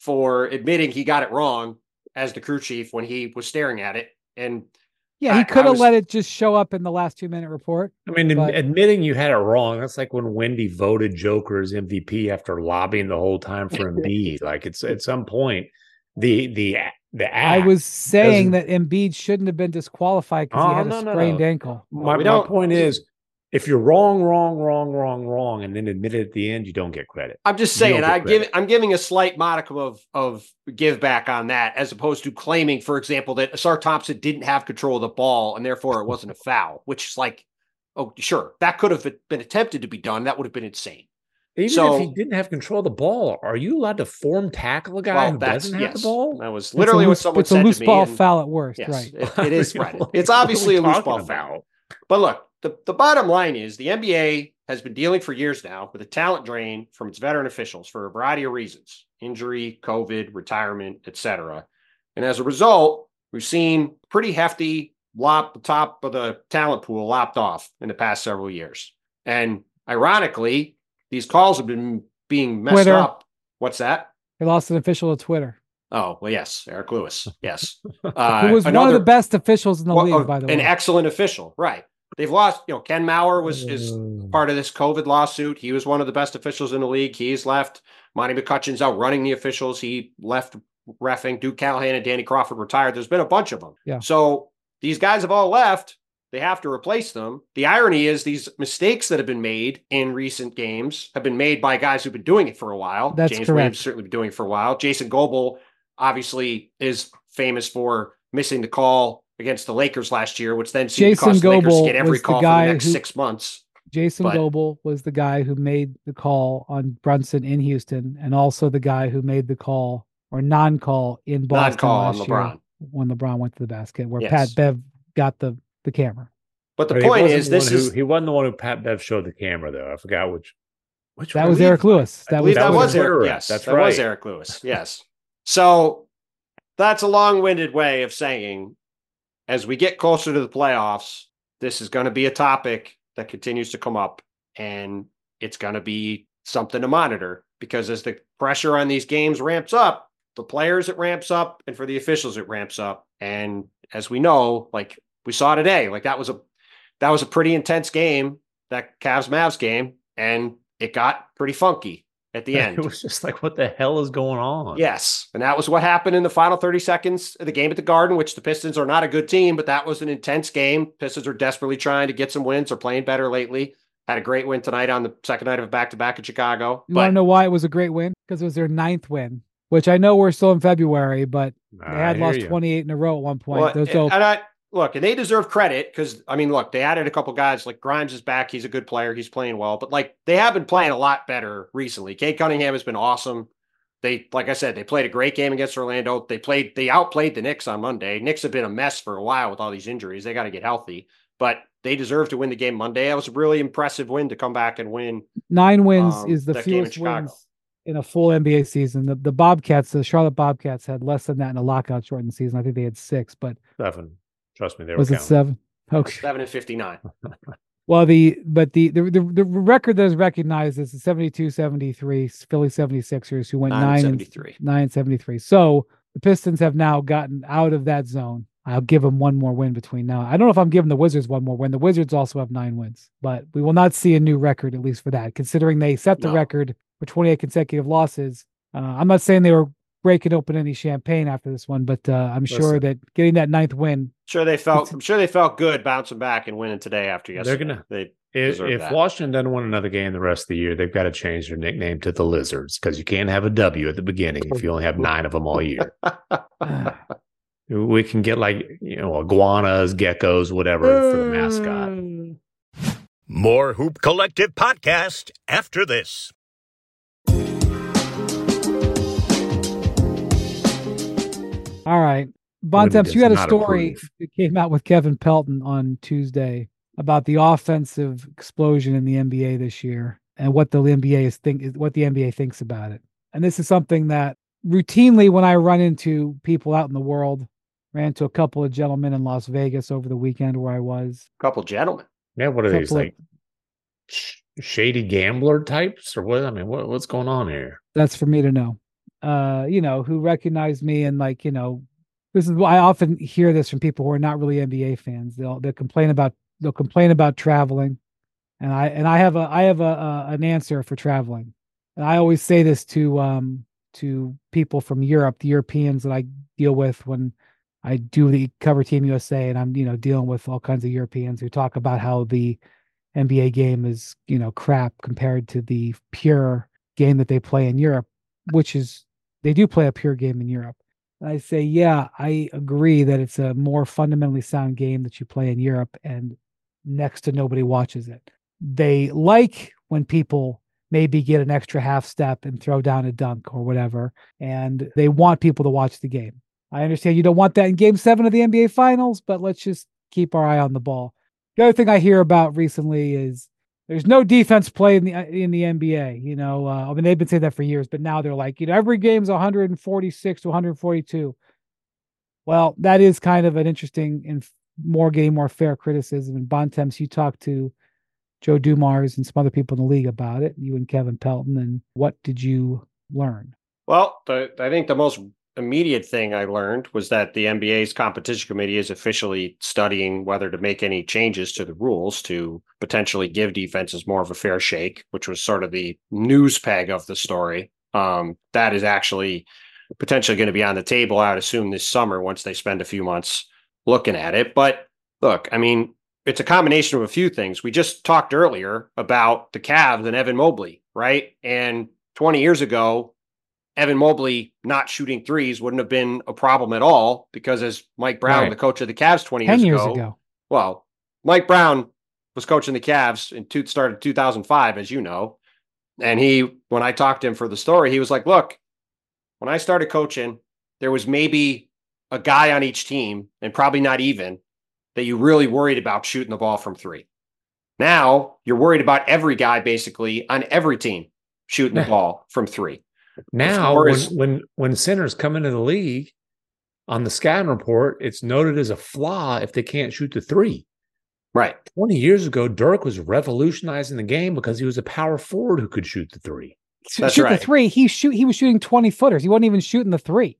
for admitting he got it wrong as the crew chief when he was staring at it. And Yeah, he could have let it just show up in the last two minute report. I mean, But- admitting you had it wrong, that's like when Wendy voted Joker as MVP after lobbying the whole time for Embiid. like it's at some point, the the the I was saying that Embiid shouldn't have been disqualified because Oh, he had oh, no, a sprained no. ankle. my, my point is if you're wrong, wrong, wrong, wrong, wrong, and then admit it at the end, you don't get credit. I'm just saying, I give, I'm giving a slight modicum of of give back on that, as opposed to claiming, for example, that Ausar Thompson didn't have control of the ball and therefore it wasn't a foul, which is like, oh, sure, that could have been attempted to be done. That would have been insane. Even So- if he didn't have control of the ball, are you allowed to form tackle a guy well, who that's doesn't have the ball? that was It's a literally what loose- someone It's a said loose ball and foul at worst, yes, right? it- it is right. It's obviously a loose ball about? foul. But look, the, the bottom line is the NBA has been dealing for years now with a talent drain from its veteran officials for a variety of reasons injury, COVID, retirement, etc. And as a result, we've seen pretty hefty lop the top of the talent pool lopped off in the past several years. And ironically, these calls have been being messed Twitter. up. What's that? They lost an official to Twitter, Oh, well, yes, Eric Lewis. Yes. Uh, who was one of the best officials in the well, league, uh, by the an way. An excellent official. Right. They've lost, you know, Ken Maurer was is mm. part of this COVID lawsuit. He was one of the best officials in the league. He's left. Monty McCutcheon's out running the officials. He left refing. Duke Callahan and Danny Crawford retired. There's been a bunch of them. Yeah. So these guys have all left. They have to replace them. The irony is these mistakes that have been made in recent games have been made by guys who've been doing it for a while. That's James correct. Williams certainly been doing it for a while. Jason Goble obviously is famous for missing the call against the Lakers last year, which then seemed Jason to cost the Lakers to Goble get every was the call for the next who- six months. Jason but- Goble was the guy who made the call on Brunson in Houston, and also the guy who made the call or non-call in Boston Non-call on last year when LeBron went to the basket, where Yes. Pat Bev got the the camera. But the But point is, this who- is he wasn't the one who Pat Bev showed the camera though. I forgot which. Which That was believe- Eric Lewis. That was that was was Eric. Twitter Yes, That's that was. Eric Lewis. Yes. So that's a long-winded way of saying, as we get closer to the playoffs, this is going to be a topic that continues to come up, and it's going to be something to monitor because as the pressure on these games ramps up, the players it ramps up, and for the officials it ramps up. And as we know, like we saw today, like that was a that was a pretty intense game, that Cavs Mavs game, and it got pretty funky at the end. It was just like, what the hell is going on? Yes. And that was what happened in the final 30 seconds of the game at the Garden, which the Pistons are not a good team, but that was an intense game. Pistons are desperately trying to get some wins. Are playing better lately. Had a great win tonight on the second night of a back to back in Chicago. You want to But know why it was a great win? Because it was their ninth win, which I know we're still in February, but they had lost you. 28 in a row at one point. well, Those- and, so and I look, and they deserve credit because I mean, look, they added a couple guys like Grimes is back. He's a good player. He's playing well, but like they have been playing a lot better recently. Cade Cunningham has been awesome. They, like I said, they played a great game against Orlando. They played, they outplayed the Knicks on Monday. Knicks have been a mess for a while with all these injuries. They got to get healthy, but they deserve to win the game Monday. That was a really impressive win to come back and win. nine wins um, is the that game in fewest wins in a full NBA season. The, the Bobcats, the Charlotte Bobcats, had less than that in a lockout shortened season. I think they had six, but Seven. Trust me, there was were it counting. seven? Okay. Seven and fifty nine. Well, the but the the, the, the record that is recognized is the 72 73 Philly 76ers who went Nine and nine and 73. nine and 73. So the Pistons have now gotten out of that zone. I'll give them one more win between now. I don't know if I'm giving the Wizards one more win. The Wizards also have nine wins, but we will not see a new record, at least for that, considering they set the No. record for 28 consecutive losses. Uh, I'm not saying they were breaking open any champagne after this one, but uh, I'm sure that getting that ninth win, Sure, they felt. I'm sure they felt good bouncing back and winning today after yesterday. They're gonna- They If, if. Washington doesn't win another game the rest of the year, they've got to change their nickname to the Lizards because you can't have a W at the beginning if you only have nine of them all year. we can get like you know iguanas, geckos, whatever for the mascot. More Hoop Collective podcast after this. All right. Woody Bontemps, you had a story approve. that came out with Kevin Pelton on Tuesday about the offensive explosion in the NBA this year and what the NBA is think what the NBA thinks about it. And this is something that routinely when I run into people out in the world, ran into a couple of gentlemen in Las Vegas over the weekend where I was. couple gentlemen. Yeah, what are these Couple of- like sh- shady gambler types or what? I mean, what what's going on here? That's for me to know. Uh, you know, who recognized me and like, you know, this is why I often hear this from people who are not really NBA fans. They'll they'll complain about they'll complain about traveling, and I and I have a I have a, a an answer for traveling, and I always say this to um to people from Europe, the Europeans that I deal with when I do the cover Team USA, and I'm you know dealing with all kinds of Europeans who talk about how the NBA game is you know crap compared to the pure game that they play in Europe, which is they do play a pure game in Europe. And I say, yeah, I agree that it's a more fundamentally sound game that you play in Europe, and next to nobody watches it. They like when people maybe get an extra half step and throw down a dunk or whatever, and they want people to watch the game. I understand you don't want that in game seven of the NBA finals, but let's just keep our eye on the ball. The other thing I hear about recently is there's no defense play in the in the NBA. You know, uh, I mean they've been saying that for years, but now they're like, you know, every game's 146 to 142. Well, that is kind of an interesting and more getting more fair criticism. And Bontemps, you talked to Joe Dumars and some other people in the league about it, you and Kevin Pelton. And what did you learn? Well, the, I think the most immediate thing I learned was that the NBA's competition committee is officially studying whether to make any changes to the rules to potentially give defenses more of a fair shake, which was sort of the news peg of the story. Um, that is actually potentially going to be on the table, I would assume, this summer once they spend a few months looking at it. But look, I mean, it's a combination of a few things. We just talked earlier about the Cavs and Evan Mobley, right? And 20 years ago, Evan Mobley not shooting threes wouldn't have been a problem at all because as Mike Brown, right. the coach of the Cavs 20 years, years ago, ago, well, Mike Brown was coaching the Cavs in two, started 2005, as you know. And he, when I talked to him for the story, he was like, look, when I started coaching, there was maybe a guy on each team and probably not even that you really worried about shooting the ball from three. Now you're worried about every guy basically on every team shooting the ball from three. Now, when, when when centers come into the league on the scouting report, it's noted as a flaw if they can't shoot the three. Right. 20 years ago, Dirk was revolutionizing the game because he was a power forward who could shoot the three. That's shoot right. the three. He shoot he was shooting 20 footers. He wasn't even shooting the three.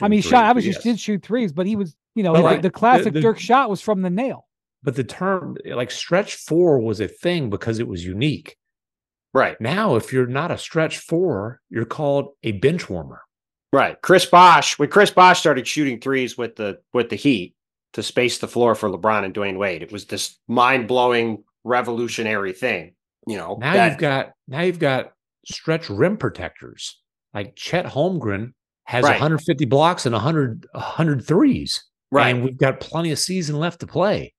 I mean, shot obviously yes. did shoot threes, but he was, you know, the, the, classic the, the, Dirk shot was from the nail. But the term like stretch four was a thing because it was unique. Right. Now, if you're not a stretch four, you're called a bench warmer. Right. Chris Bosh, when Chris Bosh started shooting threes with the with the Heat to space the floor for LeBron and Dwyane Wade, it was this mind-blowing revolutionary thing. You know, now that, you've got now you've got stretch rim protectors. Like Chet Holmgren has right. 150 blocks and 100 100 threes. Right. And we've got plenty of season left to play.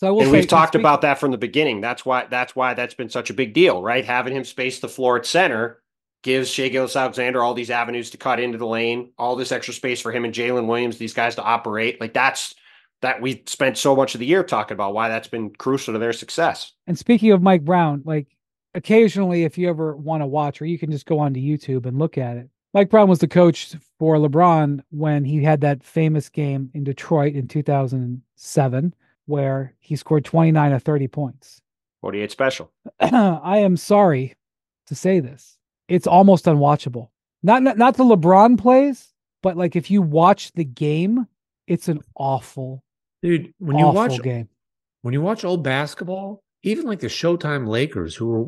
So and we've talked about that from the beginning. That's why that's why that's been such a big deal, right? Having him space the floor at center gives Shai Gilgeous-Alexander all these avenues to cut into the lane, all this extra space for him and Jalen Williams, these guys to operate. Like that's that we spent so much of the year talking about why that's been crucial to their success. And speaking of Mike Brown, like occasionally, if you ever want to watch, or you can just go onto YouTube and look at it. Mike Brown was the coach for LeBron when he had that famous game in Detroit in 2007 where he scored 29 of 30 points. 48 special. I am sorry to say this. It's almost unwatchable. Not, not not the LeBron plays, but like if you watch the game, it's an awful dude. When you watch game, when you watch old basketball, even like the Showtime Lakers, who are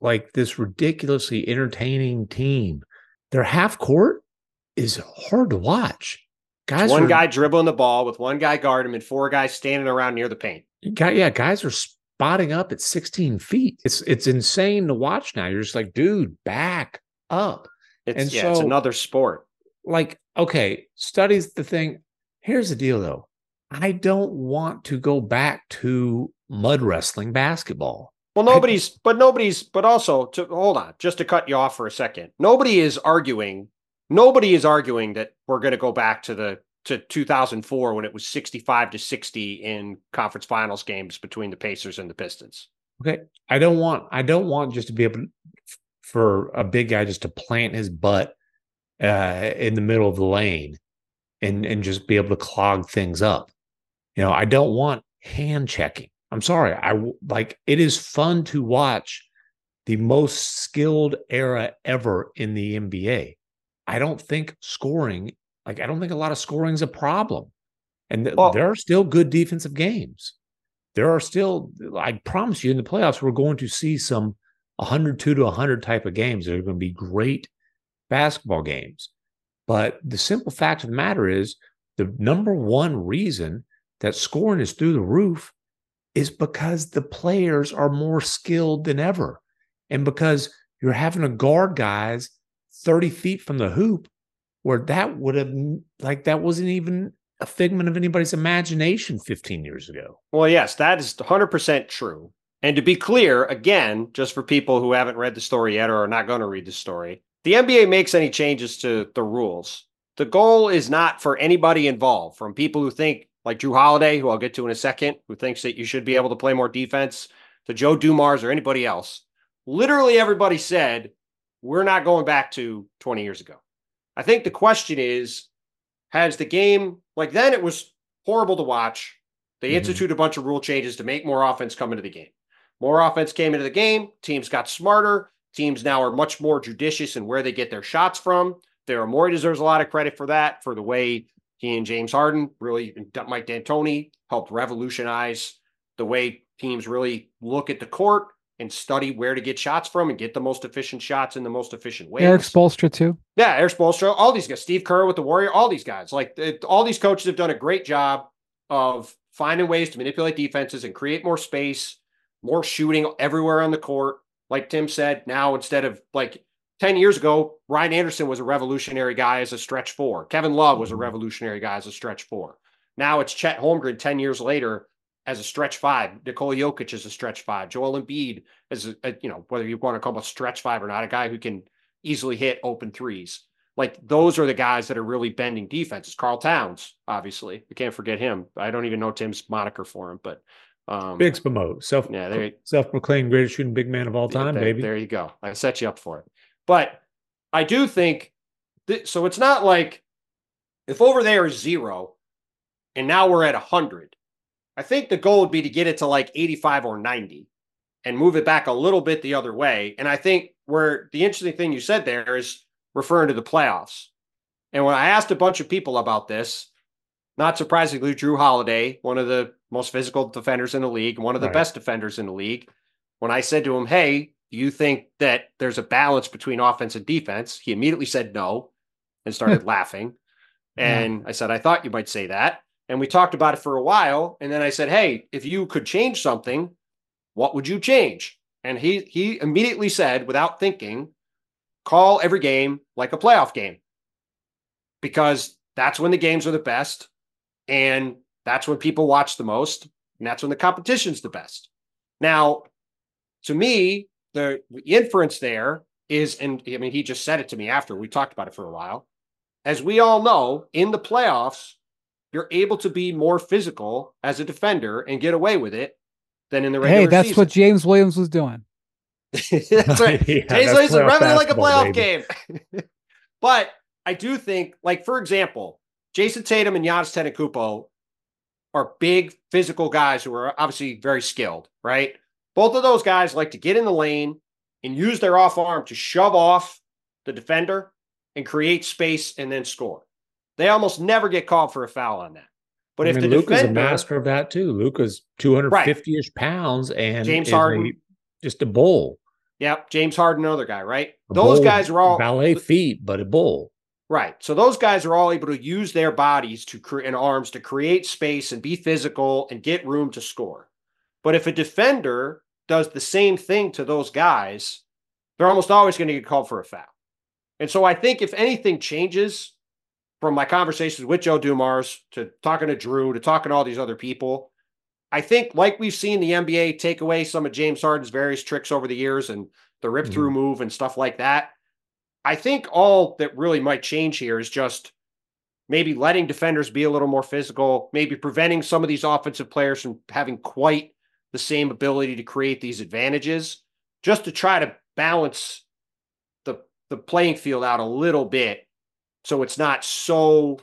like this ridiculously entertaining team, their half court is hard to watch. Guys, one are, guy dribbling the ball with one guy guarding him and four guys standing around near the paint. Yeah, guys are spotting up at 16 feet. It's it's insane to watch now. You're just like, dude, back up. It's, and yeah, so, it's another sport. Like, okay, studies the thing. Here's the deal, though. I don't want to go back to mud wrestling basketball. Well, nobody's, I, but nobody's, but also to hold on, just to cut you off for a second. Nobody is arguing nobody is arguing that we're going to go back to the to 2004 when it was 65 to 60 in conference finals games between the Pacers and the Pistons. Okay, I don't want I don't want just to be able to, for a big guy just to plant his butt uh, in the middle of the lane and and just be able to clog things up. You know, I don't want hand checking. I'm sorry. I like it is fun to watch the most skilled era ever in the NBA. I don't think scoring, like I don't think a lot of scoring is a problem. And th- well, there are still good defensive games. There are still, I promise you, in the playoffs, we're going to see some 102 to 100 type of games. that are going to be great basketball games. But the simple fact of the matter is, the number one reason that scoring is through the roof is because the players are more skilled than ever. And because you're having to guard guys 30 feet from the hoop where that would have like that wasn't even a figment of anybody's imagination 15 years ago. Well, yes, that is 100% true. And to be clear, again, just for people who haven't read the story yet or are not going to read the story, the NBA makes any changes to the rules. The goal is not for anybody involved, from people who think, like Jrue Holiday, who I'll get to in a second, who thinks that you should be able to play more defense, to Joe Dumars or anybody else. Literally everybody said we're not going back to 20 years ago. I think the question is has the game, like then it was horrible to watch. They Mhm. instituted a bunch of rule changes to make more offense come into the game. More offense came into the game. Teams got smarter. Teams now are much more judicious in where they get their shots from. Daryl Morey deserves a lot of credit for that, for the way he and James Harden really, and Mike D'Antoni helped revolutionize the way teams really look at the court and study where to get shots from and get the most efficient shots in the most efficient way. Erik Spoelstra too. Yeah, Erik Spoelstra, all these guys, Steve Kerr with the Warrior, all these guys, like it, all these coaches have done a great job of finding ways to manipulate defenses and create more space, more shooting everywhere on the court. Like Tim said, now instead of like 10 years ago, Ryan Anderson was a revolutionary guy as a stretch four. Kevin Love was a mm-hmm. revolutionary guy as a stretch four. Now it's Chet Holmgren 10 years later as a stretch five. Nikola Jokic is a stretch five. Joel Embiid is, a, a, you know, whether you want to call him a stretch five or not, a guy who can easily hit open threes. Like those are the guys that are really bending defenses. Karl Towns, obviously, we can't forget him. I don't even know Tim's moniker for him, but um, Big Spamo, self yeah, there, self-proclaimed greatest shooting big man of all time, there, baby. There you go. I set you up for it. But I do think that, so. It's not like if over there is zero, and now we're at hundred. I think the goal would be to get it to like eighty-five or ninety, and move it back a little bit the other way. And I think where the interesting thing you said there is referring to the playoffs. And when I asked a bunch of people about this, not surprisingly, Jrue Holiday, one of the most physical defenders in the league, one of the Right. best defenders in the league, when I said to him, Hey, do you think that there's a balance between offense and defense? He immediately said no and started laughing. And I said, I thought you might say that. And we talked about it for a while. And then I said, Hey, if you could change something, what would you change? And he he immediately said, without thinking, call every game like a playoff game. Because that's when the games are the best. And that's when people watch the most. And that's when the competition's the best. Now, to me, the inference there is, and I mean, he just said it to me after we talked about it for a while. As we all know, in the playoffs, you're able to be more physical as a defender and get away with it than in the regular Hey, that's season. what James Williams was doing. that's right. Yeah, James Williams is running it like a basketball, playoff game. but I do think, like for example, Jayson Tatum and Giannis Antetokounmpo are big physical guys who are obviously very skilled, right? Both of those guys like to get in the lane and use their off arm to shove off the defender and create space and then score. They almost never get called for a foul on that. But I if mean, the Luka's defender, a master of that too. Luka's 250-ish pounds and James is a- Harden. just a bull. yep, James Harden, another guy, right? A Those bull, guys are all ballet feet, but a bull. Right. So those guys are all able to use their bodies to create and arms to create space and be physical and get room to score. But if a defender does the same thing to those guys, they're almost always going to get called for a foul. And so I think if anything changes from my conversations with Joe Dumars to talking to Jrue to talking to all these other people, I think like we've seen the NBA take away some of James Harden's various tricks over the years and the rip through mm-hmm. move and stuff like that. I think all that really might change here is just maybe letting defenders be a little more physical, maybe preventing some of these offensive players from having quite the same ability to create these advantages, just to try to balance the the playing field out a little bit so it's not so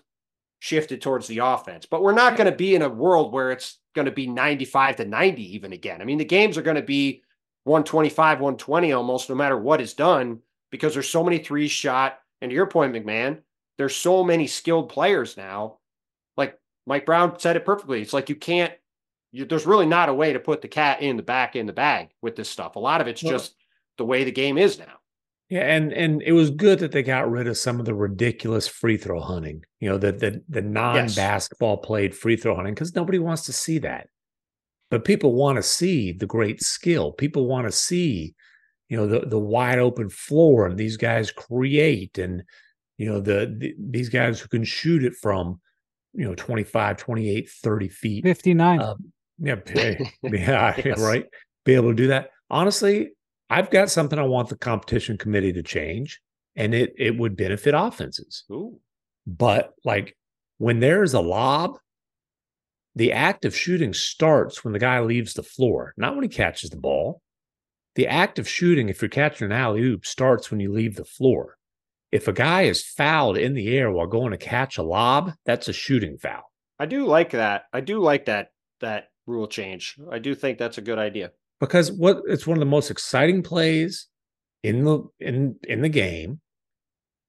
shifted towards the offense. But we're not going to be in a world where it's going to be 95 to 90 even again. I mean, the games are going to be 125, 120 almost no matter what is done because there's so many threes shot. And to your point, MacMahon, there's so many skilled players now. Like Mike Brown said it perfectly. It's like you can't, you, there's really not a way to put the cat in the back in the bag with this stuff. A lot of it's just the way the game is now. Yeah, and and it was good that they got rid of some of the ridiculous free throw hunting. You know, the the the non-basketball played free throw hunting because nobody wants to see that. But people want to see the great skill. People want to see, you know, the the wide open floor and these guys create and you know the, the these guys who can shoot it from you know 25 28 30 feet 59. uh, yeah, yeah, Yes. right. Be able to do that. Honestly, I've got something I want the competition committee to change, and it it would benefit offenses. Ooh. But like when there's a lob, the act of shooting starts when the guy leaves the floor, not when he catches the ball. The act of shooting, if you're catching an alley oop, starts when you leave the floor. If a guy is fouled in the air while going to catch a lob, that's a shooting foul. I do like that. I do like that that rule change. I do think that's a good idea. Because what it's one of the most exciting plays in the in in the game.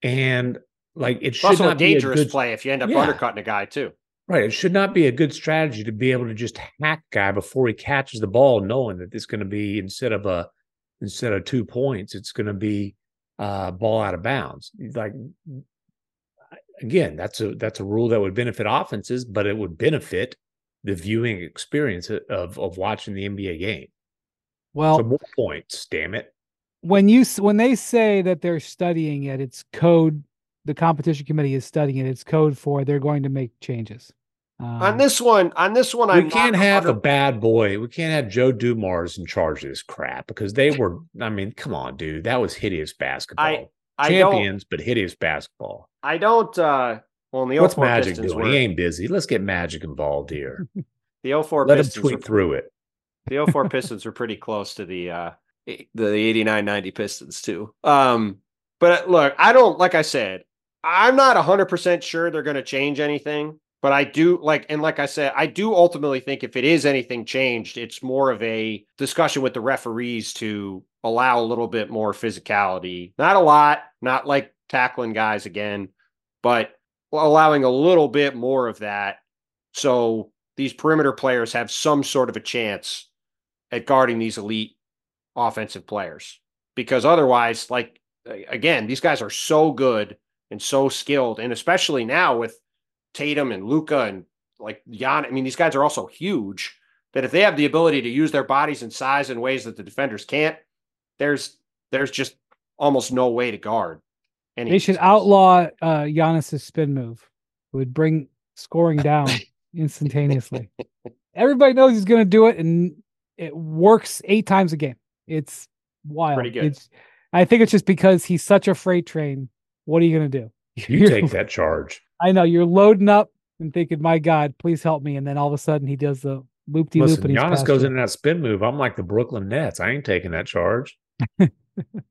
And like it It's should also a not be a dangerous good play if you end up Yeah. undercutting a guy too. Right. It should not be a good strategy to be able to just hack guy before he catches the ball, knowing that it's going to be instead of a instead of two points, it's going to be uh ball out of bounds. Like again, that's a that's a rule that would benefit offenses, but it would benefit the viewing experience of of watching the NBA game. Well, so more points, damn it. when you when they say that they're studying it, it's code. The competition committee is studying it. It's code for they're going to make changes. on Um, this one, on this one, we I'm can't not have a 100 bad boy. We can't have Joe Dumars in charge of this crap because they were. I mean, come on, dude, that was hideous basketball. I don't. Champions, but hideous basketball. I don't. uh Well, in the What's Magic Pistons doing? were, He ain't busy. Let's get Magic involved here. the 04 Let him tweet were, through it. The 04 Pistons were pretty close to the uh the 89-90 Pistons too. Um, but uh, look, I don't like I said, I'm not 100% sure they're going to change anything, but I do like and like I said, I do ultimately think if it is anything changed, it's more of a discussion with the referees to allow a little bit more physicality. Not a lot, not like tackling guys again, but allowing a little bit more of that so these perimeter players have some sort of a chance at guarding these elite offensive players because otherwise like again these guys are so good and so skilled and especially now with Tatum and Luka and like Jan I mean these guys are also huge that if they have the ability to use their bodies and size in ways that the defenders can't there's there's just almost no way to guard any they should outlaw uh, Giannis's spin move. It would bring scoring down instantaneously. Everybody knows he's going to do it, and it works eight times a game. It's wild. Pretty good. It's, I think it's just because he's such a freight train. What are you going to do? You take that charge. I know you're loading up and thinking, "My God, please help me!" And then all of a sudden, he does the loop de loop, Listen, and he's Giannis goes you. in that spin move. I'm like the Brooklyn Nets. I ain't taking that charge.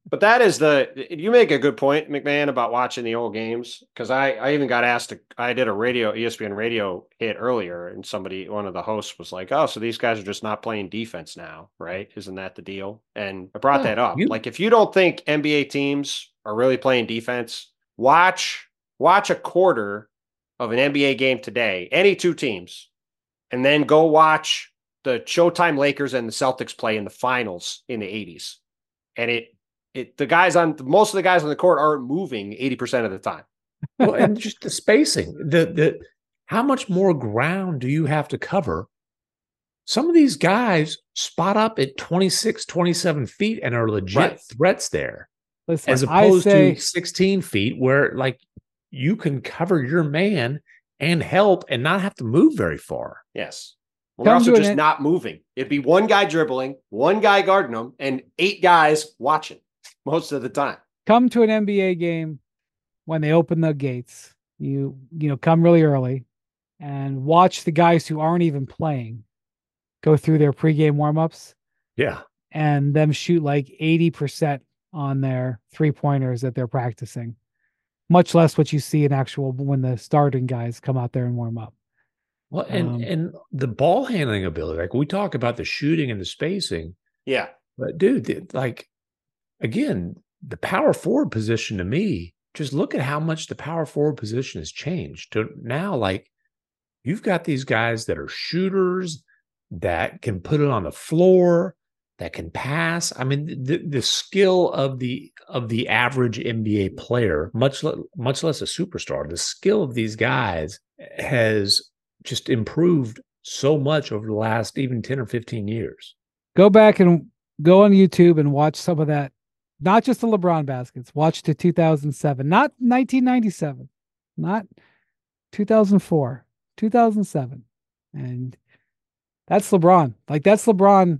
But that is the you make a good point, MacMahon, about watching the old games because I I even got asked to I did a radio ESPN radio hit earlier and somebody one of the hosts was like, oh, so these guys are just not playing defense now, right? Isn't that the deal? And I brought Yeah, that up. you- Like if you don't think NBA teams are really playing defense, watch watch a quarter of an NBA game today, any two teams, and then go watch the Showtime Lakers and the Celtics play in the finals in the 80s. And it it the guys on most of the guys on the court aren't moving 80% of the time. well, and just the spacing. The the how much more ground do you have to cover? Some of these guys spot up at 26, 27 feet and are legit Right. threats there, Listen, as opposed say, to 16 feet where like you can cover your man and help and not have to move very far. Yes. Well, they're Come also just end- not moving. It'd be one guy dribbling, one guy guarding them, and eight guys watching most of the time. come to an NBA game when they open the gates. You you know come really early and watch the guys who aren't even playing go through their pregame warmups Yeah. and them shoot like 80% on their three pointers that they're practicing. Much less what you see in actual when the starting guys come out there and warm up. Well, and Um, and the ball handling ability, like we talk about the shooting and the spacing, Yeah. but dude, the- like again, the power forward position to me, just look at how much the power forward position has changed. To now, like you've got these guys that are shooters that can put it on the floor, that can pass. I mean, the the skill of the of the average NBA player, much le- much less a superstar, the skill of these guys has just improved so much over the last even 10 or 15 years. Go back and go on YouTube and watch some of that. Not just the LeBron baskets. Watch to 2007, not 1997, not 2004, 2007. And that's LeBron. Like that's LeBron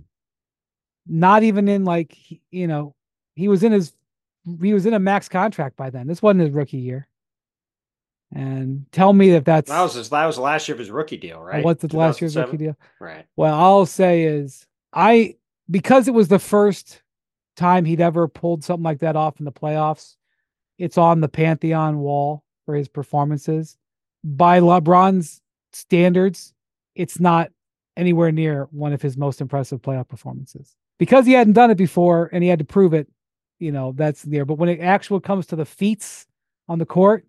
not even in like you know, he was in his he was in a max contract by then. This wasn't his rookie year. And tell me if that's That was his, that was the last year of his rookie deal, right? what's the last year's 2007? rookie deal. Right. Well, I'll say is I because it was the first time he'd ever pulled something like that off in the playoffs. It's on the Pantheon wall for his performances. By LeBron's standards, it's not anywhere near one of his most impressive playoff performances because he hadn't done it before and he had to prove it. You know, that's there. But when it actually comes to the feats on the court,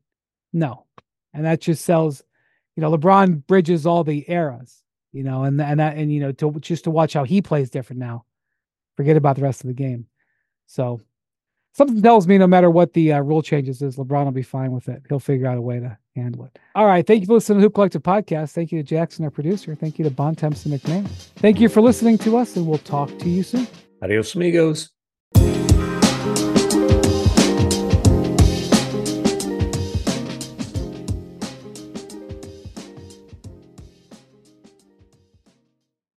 no. And that just sells, you know, LeBron bridges all the eras, you know, and and that and you know, to just to watch how he plays different now. Forget about the rest of the game. So something tells me no matter what the uh, rule changes is, LeBron will be fine with it. He'll figure out a way to handle it. All right. Thank you for listening to Hoop Collective Podcast. Thank you to Jackson, our producer. Thank you to Bontemps and MacMahon. Thank you for listening to us, and we'll talk to you soon. Adios, amigos.